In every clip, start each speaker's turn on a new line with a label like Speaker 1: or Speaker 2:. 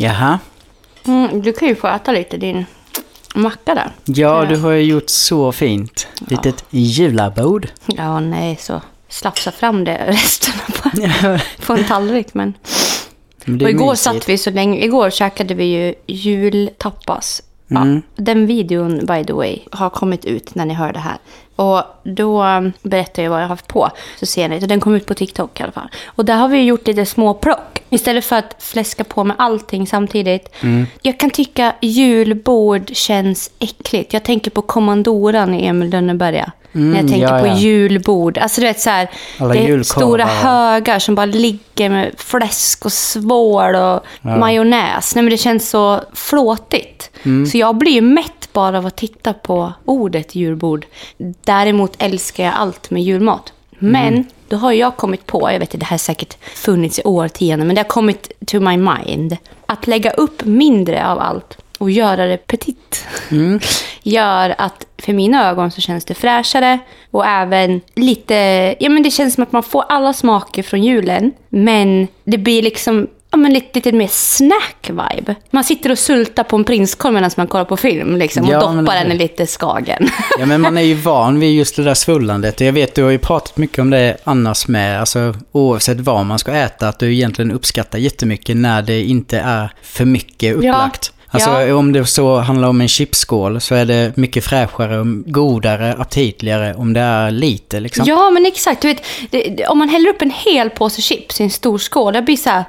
Speaker 1: Jaha.
Speaker 2: Mm, du kan ju få äta lite din macka där.
Speaker 1: Ja, du har ju gjort så fint. Litet julabord.
Speaker 2: Ja, nej, så slafsa fram det resterna på, på en tallrik. Men...
Speaker 1: Men
Speaker 2: igår
Speaker 1: mysigt.
Speaker 2: satt vi så länge. Igår käkade vi ju jultapas.
Speaker 1: Mm.
Speaker 2: Ja, den videon, by the way, har kommit ut när ni hör det här. Och då berättar jag vad jag har haft på. Så ser ni, och den kom ut på TikTok i alla fall. Och där har vi gjort lite små plock. Istället för att fläska på med allting samtidigt.
Speaker 1: Mm.
Speaker 2: Jag kan tycka julbord känns äckligt. Jag tänker på kommandoran i Emil Lönneberga. När jag tänker
Speaker 1: Mm, ja,
Speaker 2: på
Speaker 1: ja.
Speaker 2: julbord. Alltså du vet så här,
Speaker 1: Alla
Speaker 2: det är stora högar som bara ligger med fläsk och svål och majonnäs. Nej men det känns så flåtigt.
Speaker 1: Mm.
Speaker 2: Så jag blir ju mätt bara av att titta på ordet julbord. Däremot älskar jag allt med julmat. Men
Speaker 1: Mm.
Speaker 2: då har jag kommit på, jag vet inte, det här har säkert funnits i årtionden, men det har kommit to my mind. Att lägga upp mindre av allt och göra det petit.
Speaker 1: Mm.
Speaker 2: Gör att för mina ögon så känns det fräschare och även lite, ja men det känns som att man får alla smaker från julen. Men det blir liksom Ja, men lite, lite mer snack-vibe. Man sitter och sultar på en prinskorv medan man kollar på film liksom, och
Speaker 1: Ja, men
Speaker 2: doppar
Speaker 1: det-
Speaker 2: den i lite skagen.
Speaker 1: Ja, men man är ju van vid just det där svullandet. Jag vet, du har ju pratat mycket om det annars med, alltså oavsett vad man ska äta, att du egentligen uppskattar jättemycket när det inte är för mycket upplagt. Alltså
Speaker 2: Ja.
Speaker 1: om det så handlar om en chipsskål så är det mycket fräschare, och godare, aptitligare om det är lite liksom.
Speaker 2: Ja, men exakt. Du vet, det, det, om man häller upp en hel påse chips i en stor skål, det blir så här...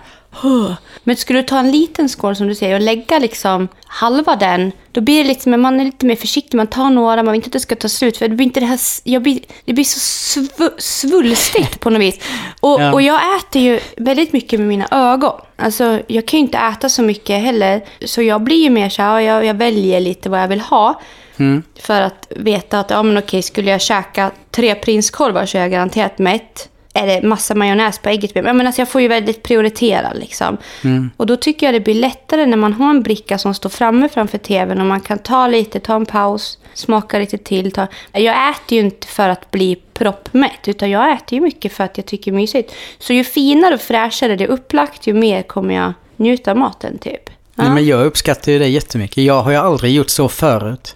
Speaker 2: Men skulle du ta en liten skål som du säger och lägga liksom halva den, då blir det men man är lite mer försiktig. Man tar några, man vill inte att det ska ta slut. För det blir inte det här, jag blir, det blir så svu, svulstigt på något vis. Och,
Speaker 1: Ja.
Speaker 2: och jag äter ju väldigt mycket med mina ögon. Alltså, jag kan ju inte äta så mycket heller. Så jag blir ju mer så här, ja, jag, jag väljer lite vad jag vill ha. För att veta att, ja men okej, skulle jag käka tre prinskorvar så är jag garanterat mätt. Är det massa majonnäs på ägget? Men alltså jag får ju väldigt prioritera liksom. Och då tycker jag det blir lättare när man har en bricka som står framme framför tvn och man kan ta lite, ta en paus, smaka lite till. Ta... Jag äter ju inte för att bli proppmätt, utan jag äter ju mycket för att jag tycker det är mysigt. Så ju finare och fräschare det är upplagt, ju mer kommer jag njuta av maten typ. Ja.
Speaker 1: Nej, men jag uppskattar ju det jättemycket. Jag har ju aldrig gjort så förut.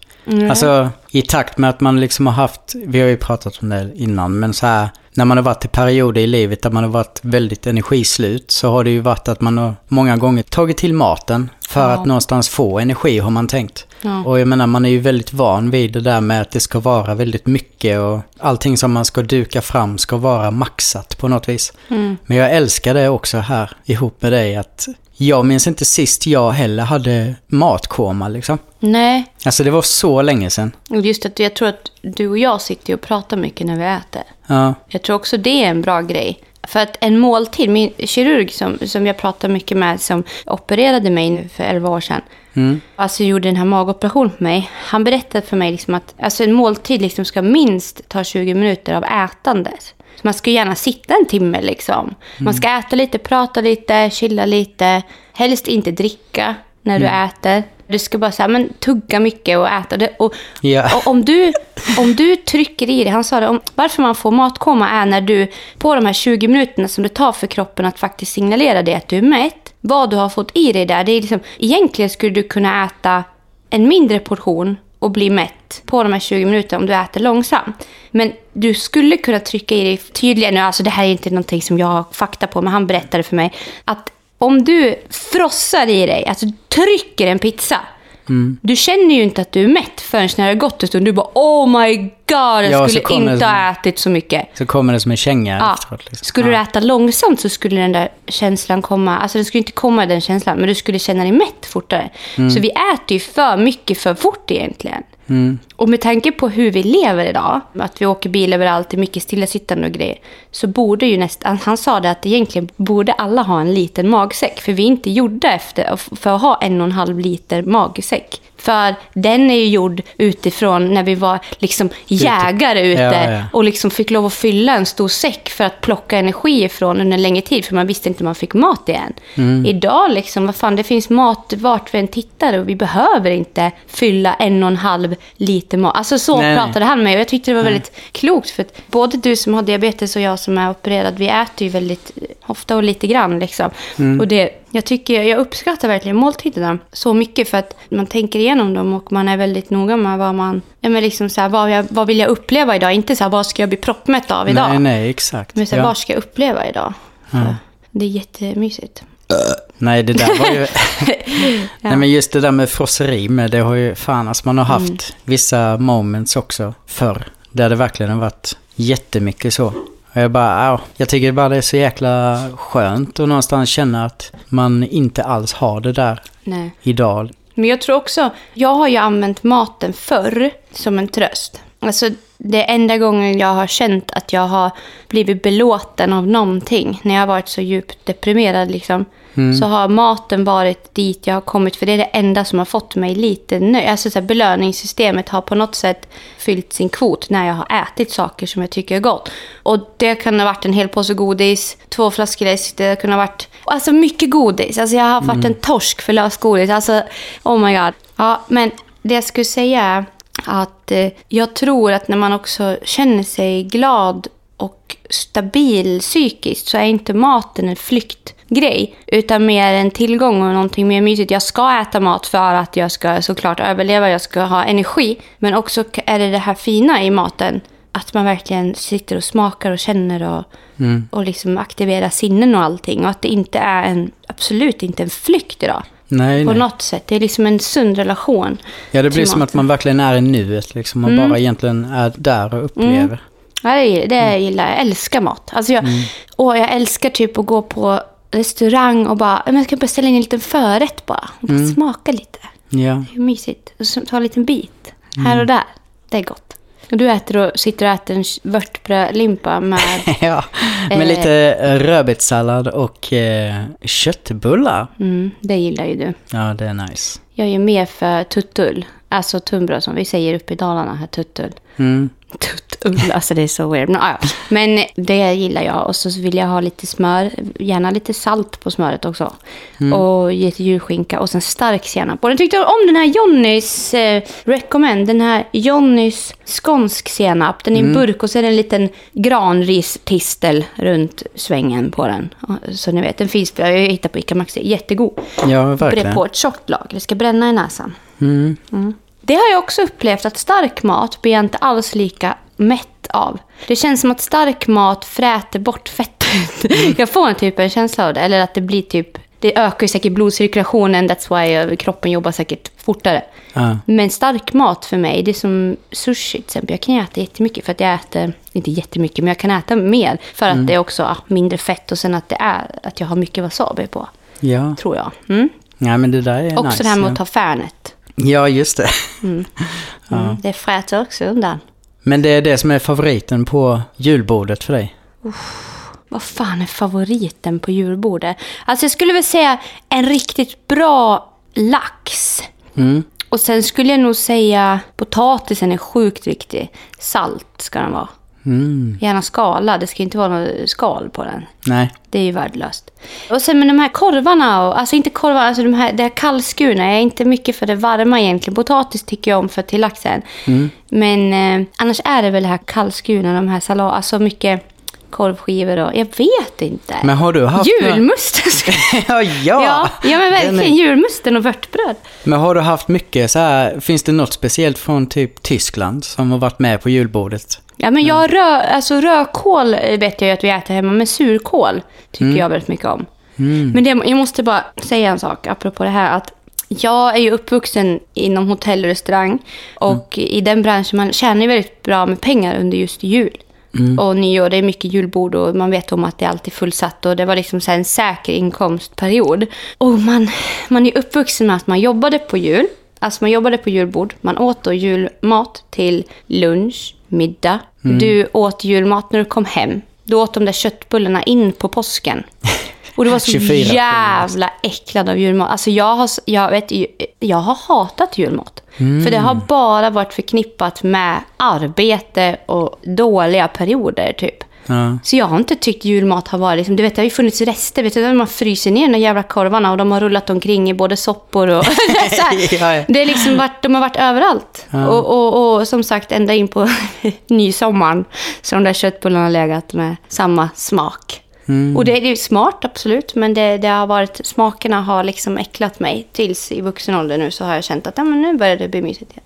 Speaker 1: Alltså i takt med att man liksom har haft, vi har ju pratat om det innan, men så här när man har varit i perioder i livet där man har varit väldigt energislut så har det ju varit att man har många gånger tagit till maten för
Speaker 2: Ja.
Speaker 1: att någonstans få energi har man tänkt.
Speaker 2: Ja.
Speaker 1: Och jag menar man är ju väldigt van vid det där med att det ska vara väldigt mycket och allting som man ska duka fram ska vara maxat på något vis.
Speaker 2: Mm.
Speaker 1: Men jag älskar det också här ihop med dig att jag minns inte sist jag heller hade matkoma liksom.
Speaker 2: Nej,
Speaker 1: Alltså det var så länge sedan.
Speaker 2: Just att jag tror att du och jag sitter och pratar mycket när vi äter.
Speaker 1: Ja.
Speaker 2: Jag tror också det är en bra grej. För att en måltid, min kirurg som, som jag pratar mycket med, som opererade mig för 11 år sedan.
Speaker 1: Mm.
Speaker 2: Alltså gjorde den här magoperationen på mig. Han berättade för mig liksom att alltså en måltid liksom ska minst ta 20 minuter av ätandet. Så man ska gärna sitta en timme liksom. Man ska äta lite, prata lite, chilla lite. Helst inte dricka när du äter. Du ska bara säga, men tugga mycket och äta. Det, och,
Speaker 1: Ja.
Speaker 2: och om, du, om du trycker i det, han sa det, om, varför man får matkoma är när du på de här 20 minuterna som det tar för kroppen att faktiskt signalera det att du är mätt, vad du har fått i dig där, det är liksom, egentligen skulle du kunna äta en mindre portion och bli mätt på de här 20 minuterna om du äter långsamt. Men du skulle kunna trycka i dig tydligare, nu, alltså det här är inte någonting som jag har fakta på, men han berättade för mig, att om du frossar i dig, alltså trycker en pizza, du känner ju inte att du är mätt förrän när det har gått en stund. Du bara oh my god, jag
Speaker 1: Ja,
Speaker 2: skulle inte
Speaker 1: det-
Speaker 2: ha ätit så mycket.
Speaker 1: Så kommer det som en känga
Speaker 2: Ja.
Speaker 1: efteråt. Liksom.
Speaker 2: Skulle
Speaker 1: ja.
Speaker 2: du äta långsamt så skulle den där känslan komma, alltså den skulle inte komma den känslan, men du skulle känna dig mätt fortare.
Speaker 1: Mm.
Speaker 2: Så vi äter ju för mycket för fort egentligen. Mm. Och med tanke på hur vi lever idag, att vi åker bil överallt, det är mycket stillasittande och grejer, så borde ju nästan, han sa det att egentligen borde alla ha en liten magsäck, för vi är inte gjorda efter, för att ha en och en halv liter magsäck. För den är ju gjord utifrån när vi var liksom jägare ute
Speaker 1: Ja, ja.
Speaker 2: och liksom fick lov att fylla en stor säck för att plocka energi ifrån under en längre tid, för man visste inte om man fick mat igen.
Speaker 1: Mm.
Speaker 2: Idag, liksom, vad fan, det finns mat vart vi än tittar och vi behöver inte fylla en och en halv liter mat. Alltså så
Speaker 1: Nej, nej.
Speaker 2: pratade han med och jag tyckte det var väldigt klokt, för att både du som har diabetes och jag som är opererad, vi äter ju väldigt ofta och lite grann. Liksom.
Speaker 1: Mm.
Speaker 2: Och det Jag, tycker, jag uppskattar verkligen måltiderna så mycket för att man tänker igenom dem och man är väldigt noga med vad man... Ja, men liksom så här, vad, jag, vad vill jag uppleva idag? Inte så här, vad ska jag bli proppmätt av idag?
Speaker 1: Nej, nej, exakt.
Speaker 2: Men så här,
Speaker 1: ja.
Speaker 2: vad ska jag uppleva idag?
Speaker 1: Ja.
Speaker 2: Det är jättemysigt.
Speaker 1: Nej, det där var ju... Nej, men just det där med frosseri med, det har ju fan, alltså man har haft
Speaker 2: Mm.
Speaker 1: vissa moments också förr. Där det verkligen har varit jättemycket så. Och jag bara, ja, jag tycker bara det är så jäkla skönt att någonstans känna att man inte alls har det där
Speaker 2: Nej.
Speaker 1: idag.
Speaker 2: Men jag tror också, jag har ju använt maten förr som en tröst. Alltså det enda gången jag har känt att jag har blivit belåten av någonting, när jag har varit så djupt deprimerad liksom, så har maten varit dit jag har kommit, för det är det enda som har fått mig lite nöjd. Alltså så här, belöningssystemet har på något sätt fyllt sin kvot när jag har ätit saker som jag tycker är gott. Och det kan ha varit en hel påse godis, två flaskor läsk, det kan ha varit alltså mycket godis. Alltså jag har varit en torsk för lösgodis. Alltså, oh my god. Ja, men det jag skulle säga är att eh, jag tror att när man också känner sig glad och stabil psykiskt så är inte maten en flyktgrej utan mer en tillgång och någonting mer mysigt. Jag ska äta mat för att jag ska såklart överleva, jag ska ha energi. Men också är det det här fina i maten att man verkligen sitter och smakar och känner och, och liksom aktiverar sinnen och allting. Och att det inte är en, absolut inte en flykt idag.
Speaker 1: Nej,
Speaker 2: På
Speaker 1: nej.
Speaker 2: något sätt. Det är liksom en sund relation.
Speaker 1: Ja, det blir
Speaker 2: till
Speaker 1: som att
Speaker 2: maten.
Speaker 1: man verkligen är i nuet liksom. Man
Speaker 2: Mm.
Speaker 1: bara egentligen är där och upplever.
Speaker 2: Ja, det, det gillar jag. Jag älskar mat. Alltså jag, och jag älskar typ att gå på restaurang och bara, jag ska beställa in en liten förrätt bara. Och bara smaka lite.
Speaker 1: Ja.
Speaker 2: Det är mysigt. Och så ta en liten bit. Här och där. Det är gott. Och du äter och sitter och äter en vörtbrödlimpa med...
Speaker 1: ja, med
Speaker 2: Eh.
Speaker 1: lite eh, rödbetssallad och eh, köttbullar.
Speaker 2: Mm, det gillar ju du.
Speaker 1: Ja, det är nice.
Speaker 2: Jag är mer för tuttull. Alltså tunnbröd som vi säger uppe i Dalarna här, tuttull.
Speaker 1: Mm.
Speaker 2: Tuttull, alltså det är så weird. Men, ja. men det gillar jag. Och så vill jag ha lite smör, gärna lite salt på smöret också. Och lite julskinka och sen stark senap. Och jag tyckte om den här Johnnys eh, recommend. Den här Johnnys skånsk senap. Den är i en burk och så är det en liten granrististel runt svängen på den. Så ni vet, den finns, jag har hittat på Ica Maxi. Jättegod.
Speaker 1: Ja, verkligen.
Speaker 2: på ett tjockt lag. Det ska bränna i näsan.
Speaker 1: Mm.
Speaker 2: Det har jag också upplevt att stark mat blir jag inte alls lika mätt av. Det känns som att stark mat fräter bort fettet. Jag får en typ en känsla av det. Eller att det blir typ... Det ökar ju säkert blodcirkulationen, that's why uh, kroppen jobbar säkert fortare.
Speaker 1: Ja.
Speaker 2: Men stark mat för mig, det är som sushi till exempel. Jag kan äta jättemycket för att jag äter, inte jättemycket, men jag kan äta mer. För att det är också ah, mindre fett och sen att det är att jag har mycket wasabi på,
Speaker 1: ja.
Speaker 2: tror jag. Mm.
Speaker 1: Ja, men det där är
Speaker 2: Också
Speaker 1: nice.
Speaker 2: det här med
Speaker 1: ja.
Speaker 2: att ta Färnet.
Speaker 1: Ja, just det.
Speaker 2: Mm, det fräter också undan.
Speaker 1: Men det är det som är favoriten på julbordet för dig?
Speaker 2: Vad fan är favoriten på julbordet? Alltså jag skulle väl säga en riktigt bra lax.
Speaker 1: Mm.
Speaker 2: Och sen skulle jag nog säga potatisen är sjukt viktig. Salt ska den vara.
Speaker 1: Mm.
Speaker 2: Gärna skalad, det ska inte vara något skal på den.
Speaker 1: Nej.
Speaker 2: Det är ju värdelöst. Och sen med de här korvarna, och, alltså inte korvar, alltså de här, det här kallskurna. Jag är inte mycket för det varma egentligen. Potatis tycker jag om för till laxen. Men eh, annars är det väl det här kallskurna, de här salat, alltså mycket korvskivor och jag vet inte.
Speaker 1: Men har du haft...
Speaker 2: Julmusten.
Speaker 1: ja, ja!
Speaker 2: ja, men verkligen.
Speaker 1: är-
Speaker 2: Julmusten och vörtbröd.
Speaker 1: Men har du haft mycket så här, finns det något speciellt från typ Tyskland som har varit med på julbordet?
Speaker 2: Ja, men jag rö, alltså rödkål vet jag ju att vi äter hemma, men surkål tycker jag väldigt mycket om. Men det, jag måste bara säga en sak apropå det här. att jag är ju uppvuxen inom hotell och restaurang. Och i den branschen, man tjänar ju väldigt bra med pengar under just jul. Och nyår, det är mycket julbord och man vet om att det är alltid fullsatt. Och det var liksom så en säker inkomstperiod. Och man, man är uppvuxen med att man jobbade på jul. Alltså man jobbade på julbord. Man åt då julmat till lunch, middag. Du åt julmat när du kom hem. Du åt de där köttbullarna in på påsken. Och du var så
Speaker 1: 24
Speaker 2: jävla äcklad av julmat. Alltså jag har, jag, vet, jag har hatat julmat. För det har bara varit förknippat med arbete och dåliga perioder typ.
Speaker 1: Ja.
Speaker 2: Så jag har inte tyckt julmat har varit, liksom, du vet det har ju funnits rester, vet du, man fryser ner de jävla korvarna och de har rullat omkring i både soppor och... så.
Speaker 1: Ja, ja.
Speaker 2: Det är liksom varit, de har varit överallt. Och, och, och som sagt, ända in på nysommaren så har de där köttbullarna legat med samma smak. Och det är ju smart, absolut. Men det, det har varit, smakerna har liksom äcklat mig. Tills i vuxen ålder nu så har jag känt att ja, men nu börjar det bli mysigt igen.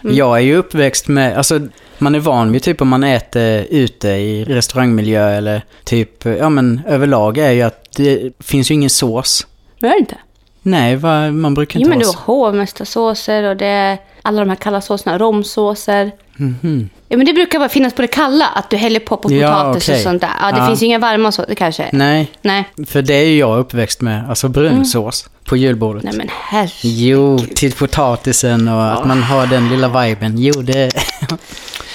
Speaker 1: Ja. Jag är ju uppväxt med, alltså man är van vid typ om man äter ute i restaurangmiljö eller typ, ja men överlag är ju att det finns ju ingen sås.
Speaker 2: Är det inte?
Speaker 1: Nej, va, man brukar
Speaker 2: Jo,
Speaker 1: inte
Speaker 2: men du
Speaker 1: ha
Speaker 2: har
Speaker 1: så.
Speaker 2: hovmästarsåser och det är alla de här kalla såserna. Romsåser.
Speaker 1: Mhm.
Speaker 2: Ja, men det brukar bara finnas på det kalla, att du häller på på
Speaker 1: Ja,
Speaker 2: potatis
Speaker 1: okej.
Speaker 2: och sånt där. Ja, det
Speaker 1: Ja.
Speaker 2: finns ju inga varma såser kanske.
Speaker 1: Nej,
Speaker 2: Nej.
Speaker 1: för det är ju jag uppväxt med. Alltså brunsås på julbordet.
Speaker 2: Nej men herre.
Speaker 1: Jo, till potatisen och att man har den lilla viben. Jo, det...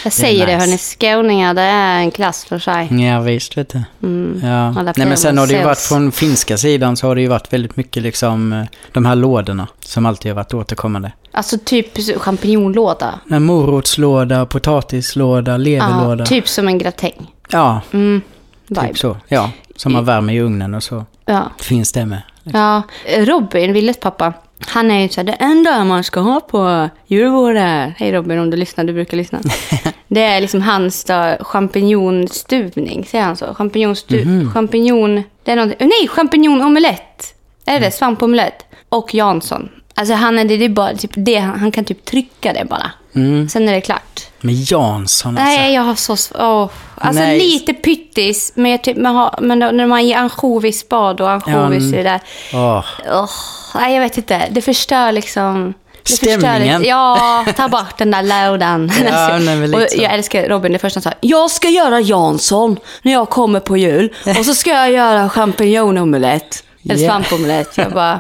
Speaker 2: Jag säger det,
Speaker 1: nice.
Speaker 2: hörni. Skåningar, det är en klass för sig.
Speaker 1: Ja, visst vet du.
Speaker 2: Mm.
Speaker 1: Ja. Nej, men sen har det ju varit från finska sidan så har det ju varit väldigt mycket liksom eh, de här lådorna som alltid har varit återkommande.
Speaker 2: Alltså typ champinjonlåda.
Speaker 1: En morotslåda, potatislåda,
Speaker 2: Ja,
Speaker 1: leverlåda.
Speaker 2: typ som en gratäng.
Speaker 1: Ja,
Speaker 2: Mm. Vibe.
Speaker 1: typ så. Ja, som man värmer i ugnen och så
Speaker 2: Ja.
Speaker 1: finns det med.
Speaker 2: ja. Robin, Willes pappa, han är ju så här, det enda man ska ha på julbordet. Hej Robin, om du lyssnar, du brukar lyssna. det är liksom hans champinjonstuvning, säger han så? Champinjonstu...
Speaker 1: Mhm.
Speaker 2: Champinjon... Det är någonting... Nej, champinjonomelett! Är
Speaker 1: Mm.
Speaker 2: det svampomelett? Och Jansson. Alltså han är, det är bara typ det, han kan typ trycka det bara.
Speaker 1: Mm.
Speaker 2: Sen är det klart.
Speaker 1: Med Jansson alltså.
Speaker 2: Nej, jag har så... Åh. Alltså
Speaker 1: Nej.
Speaker 2: lite pyttis, men, jag typ, man har, men då, när man ger ansjovisspad och ansjovis
Speaker 1: Ja,
Speaker 2: i det där.
Speaker 1: Åh.
Speaker 2: Åh, nej, jag vet inte. Det förstör liksom...
Speaker 1: Stämningen.
Speaker 2: Ja, ta bort den där lådan.
Speaker 1: Ja, men
Speaker 2: och jag älskar Robin, det första han sa. Jag ska göra Jansson när jag kommer på jul. Och så ska jag göra champinjonomelett. Eller
Speaker 1: Ja.
Speaker 2: svampomelett. Jag bara,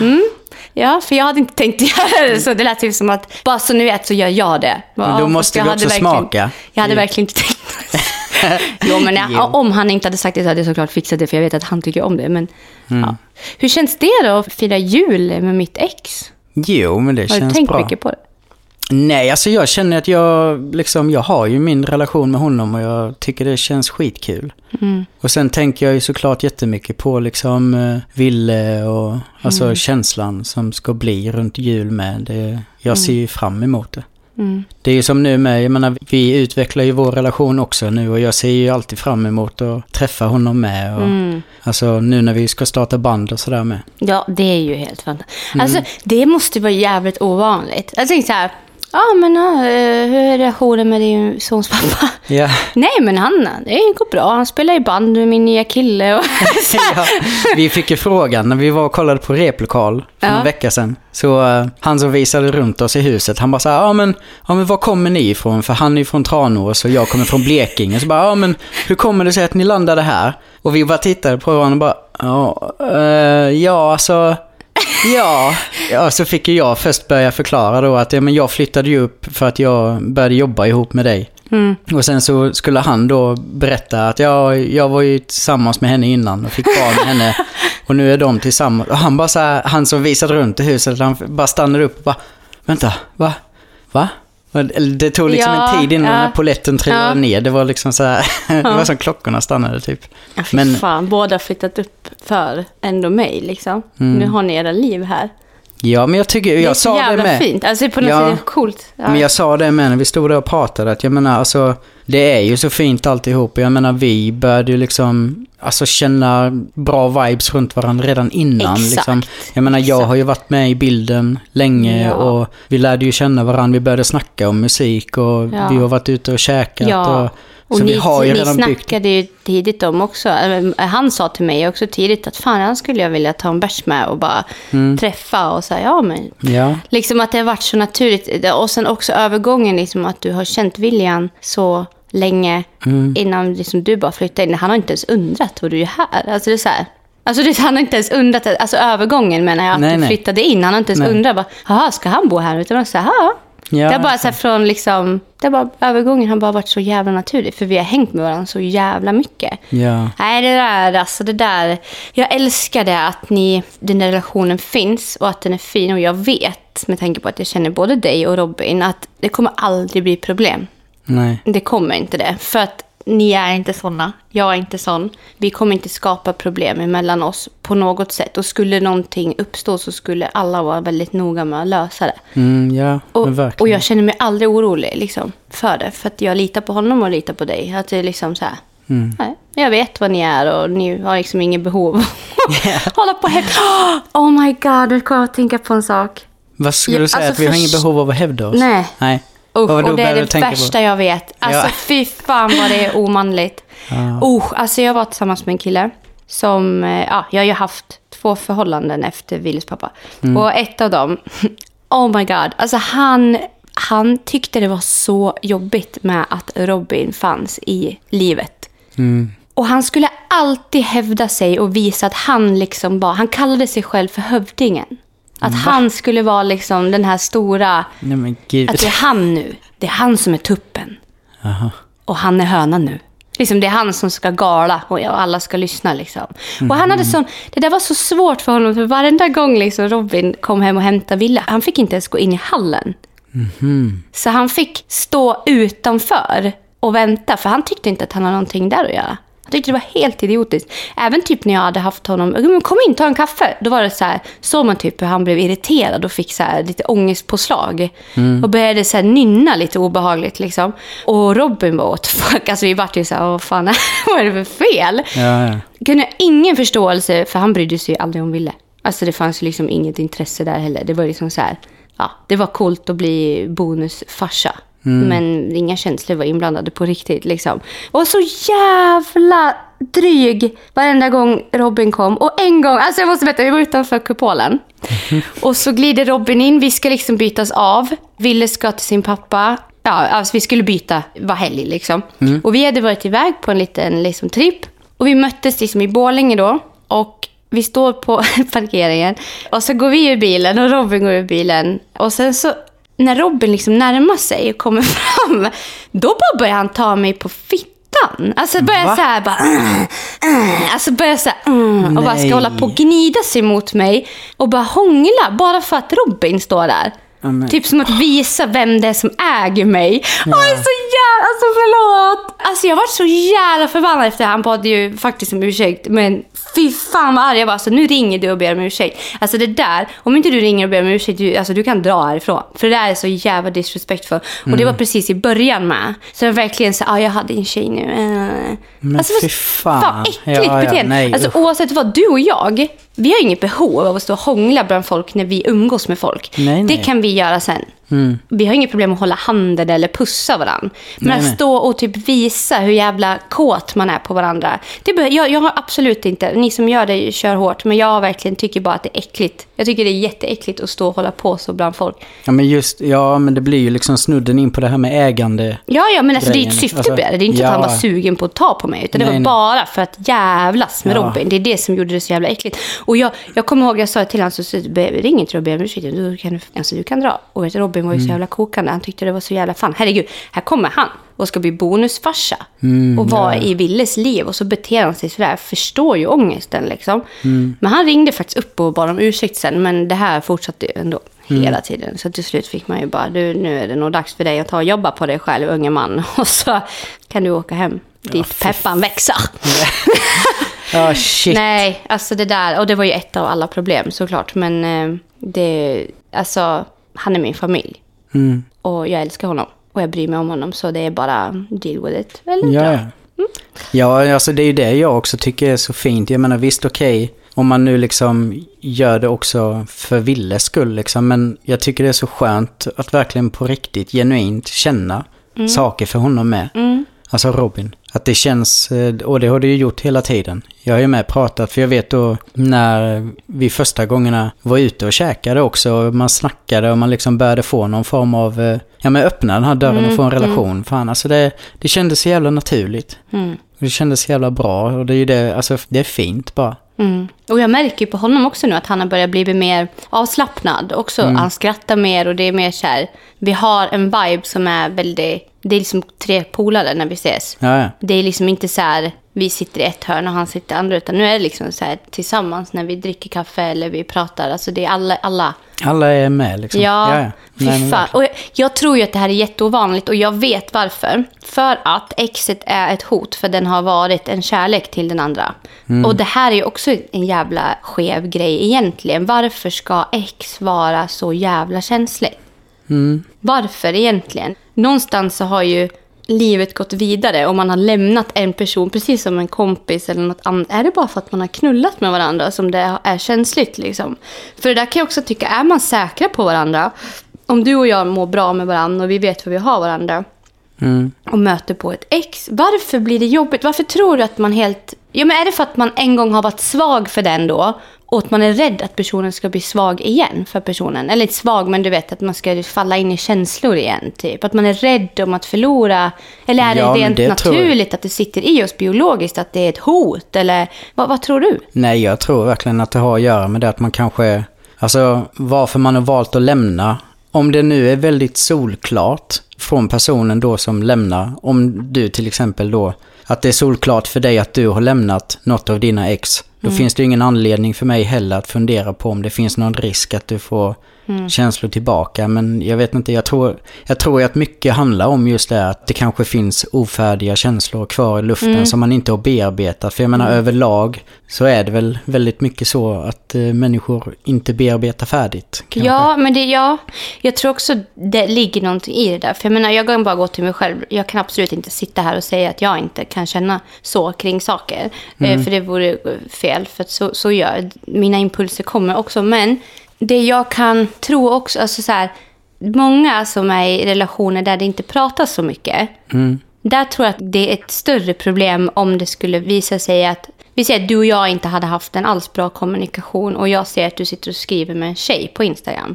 Speaker 2: mm. Ja, för jag hade inte tänkt göra det. Så det lät typ som att, bara så ni vet så gör jag det.
Speaker 1: Men då måste
Speaker 2: jag
Speaker 1: du också smaka.
Speaker 2: Jag hade
Speaker 1: Det-
Speaker 2: verkligen inte tänkt Jo, men jag,
Speaker 1: Jo.
Speaker 2: om han inte hade sagt det så hade jag såklart fixat det, för jag vet att han tycker om det. Men,
Speaker 1: Mm.
Speaker 2: ja. Hur känns det då att fira jul med mitt ex?
Speaker 1: Jo, men det
Speaker 2: Har du
Speaker 1: känns
Speaker 2: tänkt
Speaker 1: bra.
Speaker 2: mycket på det?
Speaker 1: Nej, alltså jag känner att jag, liksom, jag har ju min relation med honom och jag tycker det känns skitkul.
Speaker 2: Mm.
Speaker 1: Och sen tänker jag ju såklart jättemycket på liksom eh, Ville och alltså känslan som ska bli runt jul med. Det, jag ser ju fram emot det.
Speaker 2: Mm.
Speaker 1: Det är ju som nu med, jag menar vi utvecklar ju vår relation också nu och jag ser ju alltid fram emot att träffa honom med. Och,
Speaker 2: Mm.
Speaker 1: Alltså nu när vi ska starta band och sådär med.
Speaker 2: Ja, det är ju helt fantastiskt.
Speaker 1: Mm.
Speaker 2: Alltså, det måste vara jävligt ovanligt. Jag tänkte så här, ja men ja, eh, hur är relationen med din sons pappa?
Speaker 1: Ja,
Speaker 2: Nej, men han, det går bra. Han spelar i band med min nya kille. Och
Speaker 1: ja, vi fick ju frågan när vi var och kollade på replokal för
Speaker 2: Ja.
Speaker 1: en vecka sedan. Så eh, han som visade runt oss i huset, han bara så här, ja men, ja men var kommer ni ifrån? För han är ju från Tranås och jag kommer från Blekinge. Så bara, ja men hur kommer det sig att ni landade här? Och vi bara tittade på varandra och bara, ja, eh, ja alltså, ja. ja. Så fick ju jag först börja förklara då att ja, men jag flyttade ju upp för att jag började jobba ihop med dig.
Speaker 2: Mm.
Speaker 1: Och sen så skulle han då berätta att ja, jag var ju tillsammans med henne innan och fick barn med henne. Och nu är de tillsammans. Och han bara så här, han som visade runt i huset, han bara stannade upp och bara, vänta, va? Va? Det tog liksom
Speaker 2: Ja,
Speaker 1: en tid innan
Speaker 2: ja.
Speaker 1: poletten trillade
Speaker 2: Ja.
Speaker 1: ner. Det var liksom så här, det var som klockorna stannade typ.
Speaker 2: Ja,
Speaker 1: Men-
Speaker 2: fan, båda flyttat upp för ändå mig liksom.
Speaker 1: Mm.
Speaker 2: Nu har ni era liv här.
Speaker 1: Ja, men jag tycker,
Speaker 2: det är
Speaker 1: jag
Speaker 2: så
Speaker 1: sa det
Speaker 2: jävla
Speaker 1: med.
Speaker 2: fint. Alltså på något
Speaker 1: Ja.
Speaker 2: sätt är det coolt. Ja.
Speaker 1: Men jag sa det med när vi stod där och pratade, att jag menar alltså, det är ju så fint alltihop. Och Jag menar vi började ju liksom, alltså känna bra vibes runt varandra redan innan.
Speaker 2: Exakt.
Speaker 1: Liksom. Jag menar jag
Speaker 2: Exakt.
Speaker 1: har ju varit med i bilden länge
Speaker 2: Ja.
Speaker 1: och vi lärde ju känna varandra, vi började snacka om musik och
Speaker 2: Ja.
Speaker 1: vi har varit ute och käkat. Och,
Speaker 2: Och
Speaker 1: så
Speaker 2: ni,
Speaker 1: vi har ju redan byggt.
Speaker 2: snackade ju tidigt om också, eller, han sa till mig också tidigt att fan, han skulle jag vilja ta en bärs med och bara
Speaker 1: Mm.
Speaker 2: träffa och säga ja men.
Speaker 1: Ja,
Speaker 2: Liksom att det har varit så naturligt. Och sen också övergången, liksom att du har känt William så länge
Speaker 1: Mm.
Speaker 2: innan liksom du bara flyttade in. Han har inte ens undrat vad du är här. Alltså det är så här. Alltså det, han har inte ens undrat, alltså övergången menar jag, att
Speaker 1: Nej,
Speaker 2: du
Speaker 1: nej.
Speaker 2: flyttade in. Han har inte ens
Speaker 1: Nej.
Speaker 2: undrat, bara, jaha, ska han bo här? Utan han här, ja. Det har bara så från liksom, det bara, övergången har bara varit så jävla naturlig. För vi har hängt med varandra så jävla mycket.
Speaker 1: ja.
Speaker 2: Nej, det där, alltså det där. Jag älskar det att ni, den där relationen finns och att den är fin. Och jag vet, med tanke på att jag känner både dig och Robin, att det kommer aldrig bli problem.
Speaker 1: Nej.
Speaker 2: Det kommer inte det. För att ni är inte såna. Jag är inte sån. Vi kommer inte skapa problem mellan oss på något sätt. Och skulle någonting uppstå så skulle alla vara väldigt noga med att lösa det.
Speaker 1: Mm, ja,
Speaker 2: Och, och jag känner mig aldrig orolig liksom, för det. För att jag litar på honom och litar på dig. Att det är liksom så här.
Speaker 1: Mm.
Speaker 2: Nej, jag vet vad ni är och ni har liksom inget behov att hålla på och hävda. Oh my god, nu kommer jag att tänka på en sak.
Speaker 1: Vad skulle du säga?
Speaker 2: alltså
Speaker 1: att vi har inget behov av att hävda oss?
Speaker 2: Nej.
Speaker 1: Nej.
Speaker 2: Usch,
Speaker 1: då
Speaker 2: och det är det
Speaker 1: tänka på?
Speaker 2: värsta jag vet. Alltså
Speaker 1: Ja.
Speaker 2: fy fan vad det är omanligt. Usch, alltså jag var tillsammans med en kille som, eh, ja, jag har ju haft två förhållanden efter Willys pappa.
Speaker 1: Mm.
Speaker 2: Och ett av dem, oh my god, alltså han, han tyckte det var så jobbigt med att Robin fanns i livet.
Speaker 1: Mm.
Speaker 2: Och han skulle alltid hävda sig och visa att han liksom var, han kallade sig själv för hövdingen. Att han skulle vara liksom den här stora,
Speaker 1: Nej
Speaker 2: att det är han nu. Det är han som är tuppen.
Speaker 1: Jaha.
Speaker 2: Och han är hönan nu. Liksom det är han som ska gala och alla ska lyssna. Liksom. Och han hade sån, det där var så svårt för honom. För varenda gång liksom Robin kom hem och hämtade Ville, han fick inte ens gå in i hallen. Så han fick stå utanför och vänta. För han tyckte inte att han hade någonting där att göra. Han tyckte det var helt idiotiskt. Även typ när jag hade haft honom, "Men kom in, ta en kaffe. Då var det så här, såg man typ hur han blev irriterad och fick så här lite ångestpåslag. Och började så här nynna lite obehagligt liksom. Och Robin var the fuck, alltså vi vart ju så här, vad fan, vad är det för fel?
Speaker 1: Ja, ja.
Speaker 2: Kunde jag ingen förståelse, för han brydde sig ju aldrig om Ville. Alltså det fanns ju liksom inget intresse där heller. Det var liksom så här, ja, det var coolt att bli bonusfarsa. Men inga känslor var inblandade på riktigt liksom. Och så jävla dryg varenda gång Robin kom. Och en gång, alltså jag måste berätta, vi var utanför kupolen. Och så glider Robin in, vi ska liksom bytas av. Ville ska till sin pappa. Ja, alltså vi skulle byta, var helg liksom. Och vi hade varit iväg på en liten liksom, tripp. Och vi möttes liksom i Borlänge då. Och vi står på parkeringen. Och så går vi ur bilen och Robin går ur bilen. Och sen så, när Robin liksom närmar sig och kommer fram, då bara börjar han ta mig på fittan. Alltså börjar
Speaker 1: Va?
Speaker 2: så här bara... "Mm, mm." Alltså börjar så här... "Mm", Och bara ska hålla på och gnida sig mot mig. Och bara hångla, bara för att Robin står där.
Speaker 1: Ja, men-
Speaker 2: Typ som att visa vem det är som äger mig. Ja. är så jävla... Alltså förlåt. Alltså jag var så jävla förbannad efter det. Han bad ju faktiskt om ursäkt. Men fy fan vad arg jag var. Alltså nu ringer du och ber om ursäkt. Alltså det där, om inte du ringer och ber om ursäkt, du, alltså du kan dra härifrån. För det där är så jävla disrespectful. Och det var precis i början med. Så var verkligen så, ja jag hade en tjej nu. Eh.
Speaker 1: Men
Speaker 2: alltså,
Speaker 1: fy fan.
Speaker 2: Fan äckligt
Speaker 1: Ja, ja,
Speaker 2: beteende.
Speaker 1: nej,
Speaker 2: alltså oavsett vad, du och jag, vi har inget behov av att stå och hångla bland folk när vi umgås med folk.
Speaker 1: Nej,
Speaker 2: Det
Speaker 1: nej.
Speaker 2: kan vi göra sen. Vi har inget problem att hålla handen eller pussa varandra. Men
Speaker 1: Nej,
Speaker 2: att stå och typ visa hur jävla kåt man är på varandra. Det be- jag, jag har absolut inte, ni som gör det kör hårt, men jag verkligen tycker bara att det är äckligt. Jag tycker det är jätteäckligt att stå och hålla på så bland folk.
Speaker 1: Ja men just, ja men det blir ju liksom snudden in på det här med ägande.
Speaker 2: Ja, ja, men alltså, det är ett syfte
Speaker 1: alltså,
Speaker 2: med det. Det är inte
Speaker 1: ja.
Speaker 2: att han var sugen på att ta på mig. Utan det var bara för att jävlas med
Speaker 1: Ja.
Speaker 2: Robin. Det är det som gjorde det så jävla äckligt. Och jag, jag kommer ihåg, jag sa till honom, så, ring inte och be om ursäkt. Du kan, alltså, du kan dra. Och vet, Robin var ju
Speaker 1: Mm.
Speaker 2: så jävla kokande. Han tyckte det var så jävla fan. Herregud, här kommer han och ska bli bonusfarsa.
Speaker 1: Mm,
Speaker 2: och vara i Willes liv. Och så beter han sig sådär. Jag förstår ju ångesten liksom.
Speaker 1: Mm.
Speaker 2: Men han ringde faktiskt upp och bad om ursäkt sen. Men det här fortsatte ju ändå.
Speaker 1: Mm.
Speaker 2: Hela tiden. Så till slut fick man ju bara, du, nu är det nog dags för dig att ta och jobba på dig själv, unge man. Och så kan du åka hem dit peppan växer.
Speaker 1: Ja shit.
Speaker 2: Nej, alltså det där, och det var ju ett av alla problem såklart. Men eh, det, alltså, han är min familj.
Speaker 1: Mm.
Speaker 2: Och jag älskar honom. Och jag bryr mig om honom. Så det är bara deal with it. Eller
Speaker 1: Ja, ja. Ja, alltså det är ju det jag också tycker är så fint. Jag menar visst okej, om man nu liksom gör det också för Villes skull liksom. Men jag tycker det är så skönt att verkligen på riktigt, genuint känna saker för honom med. Alltså Robin. Att det känns, eh, och det har det ju gjort hela tiden. Jag har ju med pratat, för jag vet då när vi första gångerna var ute och käkade också, och man snackade och man liksom började få någon form av, eh, ja men öppna den här dörren och få en relation. Fan, alltså det, det kändes så jävla naturligt.
Speaker 2: Mm.
Speaker 1: Det kändes så jävla bra och det är ju det, alltså det är fint bara.
Speaker 2: Mm. Och jag märker ju på honom också nu att han har börjat bli mer avslappnad också.
Speaker 1: Mm.
Speaker 2: Han skrattar mer och det är mer så här, vi har en vibe som är väldigt, det är liksom tre polare när vi ses.
Speaker 1: Ja, ja.
Speaker 2: Det är liksom inte så här, vi sitter i ett hörn och han sitter i andra, utan nu är det liksom så här tillsammans när vi dricker kaffe eller vi pratar. Alltså det är alla, alla.
Speaker 1: Alla är med liksom.
Speaker 2: Ja,
Speaker 1: Nej,
Speaker 2: fy
Speaker 1: men
Speaker 2: fan. Och jag, jag tror ju att det här är jätteovanligt och jag vet varför. För att exet är ett hot, för den har varit en kärlek till den andra. Och det här är ju också en jävla skev grej egentligen. Varför ska ex vara så jävla känslig? Varför egentligen? Någonstans så har ju livet gått vidare och man har lämnat en person, precis som en kompis eller något annat. Är det bara för att man har knullat med varandra som det är känsligt? Liksom? För det där kan jag också tycka, är man säkra på varandra, om du och jag mår bra med varandra och vi vet vad vi har varandra,
Speaker 1: Mm.
Speaker 2: och möter på ett ex. Varför blir det jobbigt? Varför tror du att man helt... Ja, men är det för att man en gång har varit svag för den då? Och att man är rädd att personen ska bli svag igen för personen? Eller inte svag, men du vet att man ska falla in i känslor igen. Typ. Att man är rädd om att förlora. Eller är
Speaker 1: Ja,
Speaker 2: det rent
Speaker 1: det
Speaker 2: naturligt att det sitter i oss biologiskt? Att det är ett hot? Eller vad, vad tror du?
Speaker 1: Nej, jag tror verkligen att det har att göra med det att man kanske... Alltså, varför man har valt att lämna. Om det nu är väldigt solklart från personen då som lämnar. Om du till exempel då... Att det är solklart för dig att du har lämnat något av dina ex. Då finns det ingen anledning för mig heller att fundera på om det finns någon risk att du får känslor tillbaka. Men jag vet inte, jag tror, jag tror att mycket handlar om just det att det kanske finns ofärdiga känslor kvar i luften som man inte har bearbetat. För jag menar överlag så är det väl väldigt mycket så att eh, människor inte bearbetar färdigt. kanske.
Speaker 2: Ja, men det, ja, jag tror också det ligger någonting i det där. För jag menar, jag kan bara gå till mig själv. Jag kan absolut inte sitta här och säga att jag inte kan känna så kring saker. Eh, För det vore eh, fel, för så, så gör Mina impulser kommer också. Men det jag kan tro också, alltså så här, många som är i relationer där det inte pratas så mycket. Där tror jag att det är ett större problem om det skulle visa sig att vi säger att du och jag inte hade haft en alls bra kommunikation och jag ser att du sitter och skriver med en tjej på Instagram.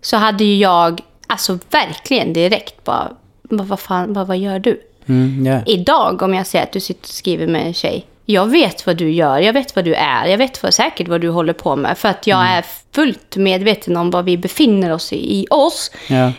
Speaker 2: Så hade ju jag, alltså verkligen direkt bara, vad, vad fan, vad, vad gör du?
Speaker 1: Mm, ja.
Speaker 2: Idag om jag säger att du sitter och skriver med en tjej. Jag vet vad du gör, jag vet vad du är, jag vet vad, säkert vad du håller på med. För att jag är fullt medveten om var vi befinner oss i, i oss.
Speaker 1: Ja.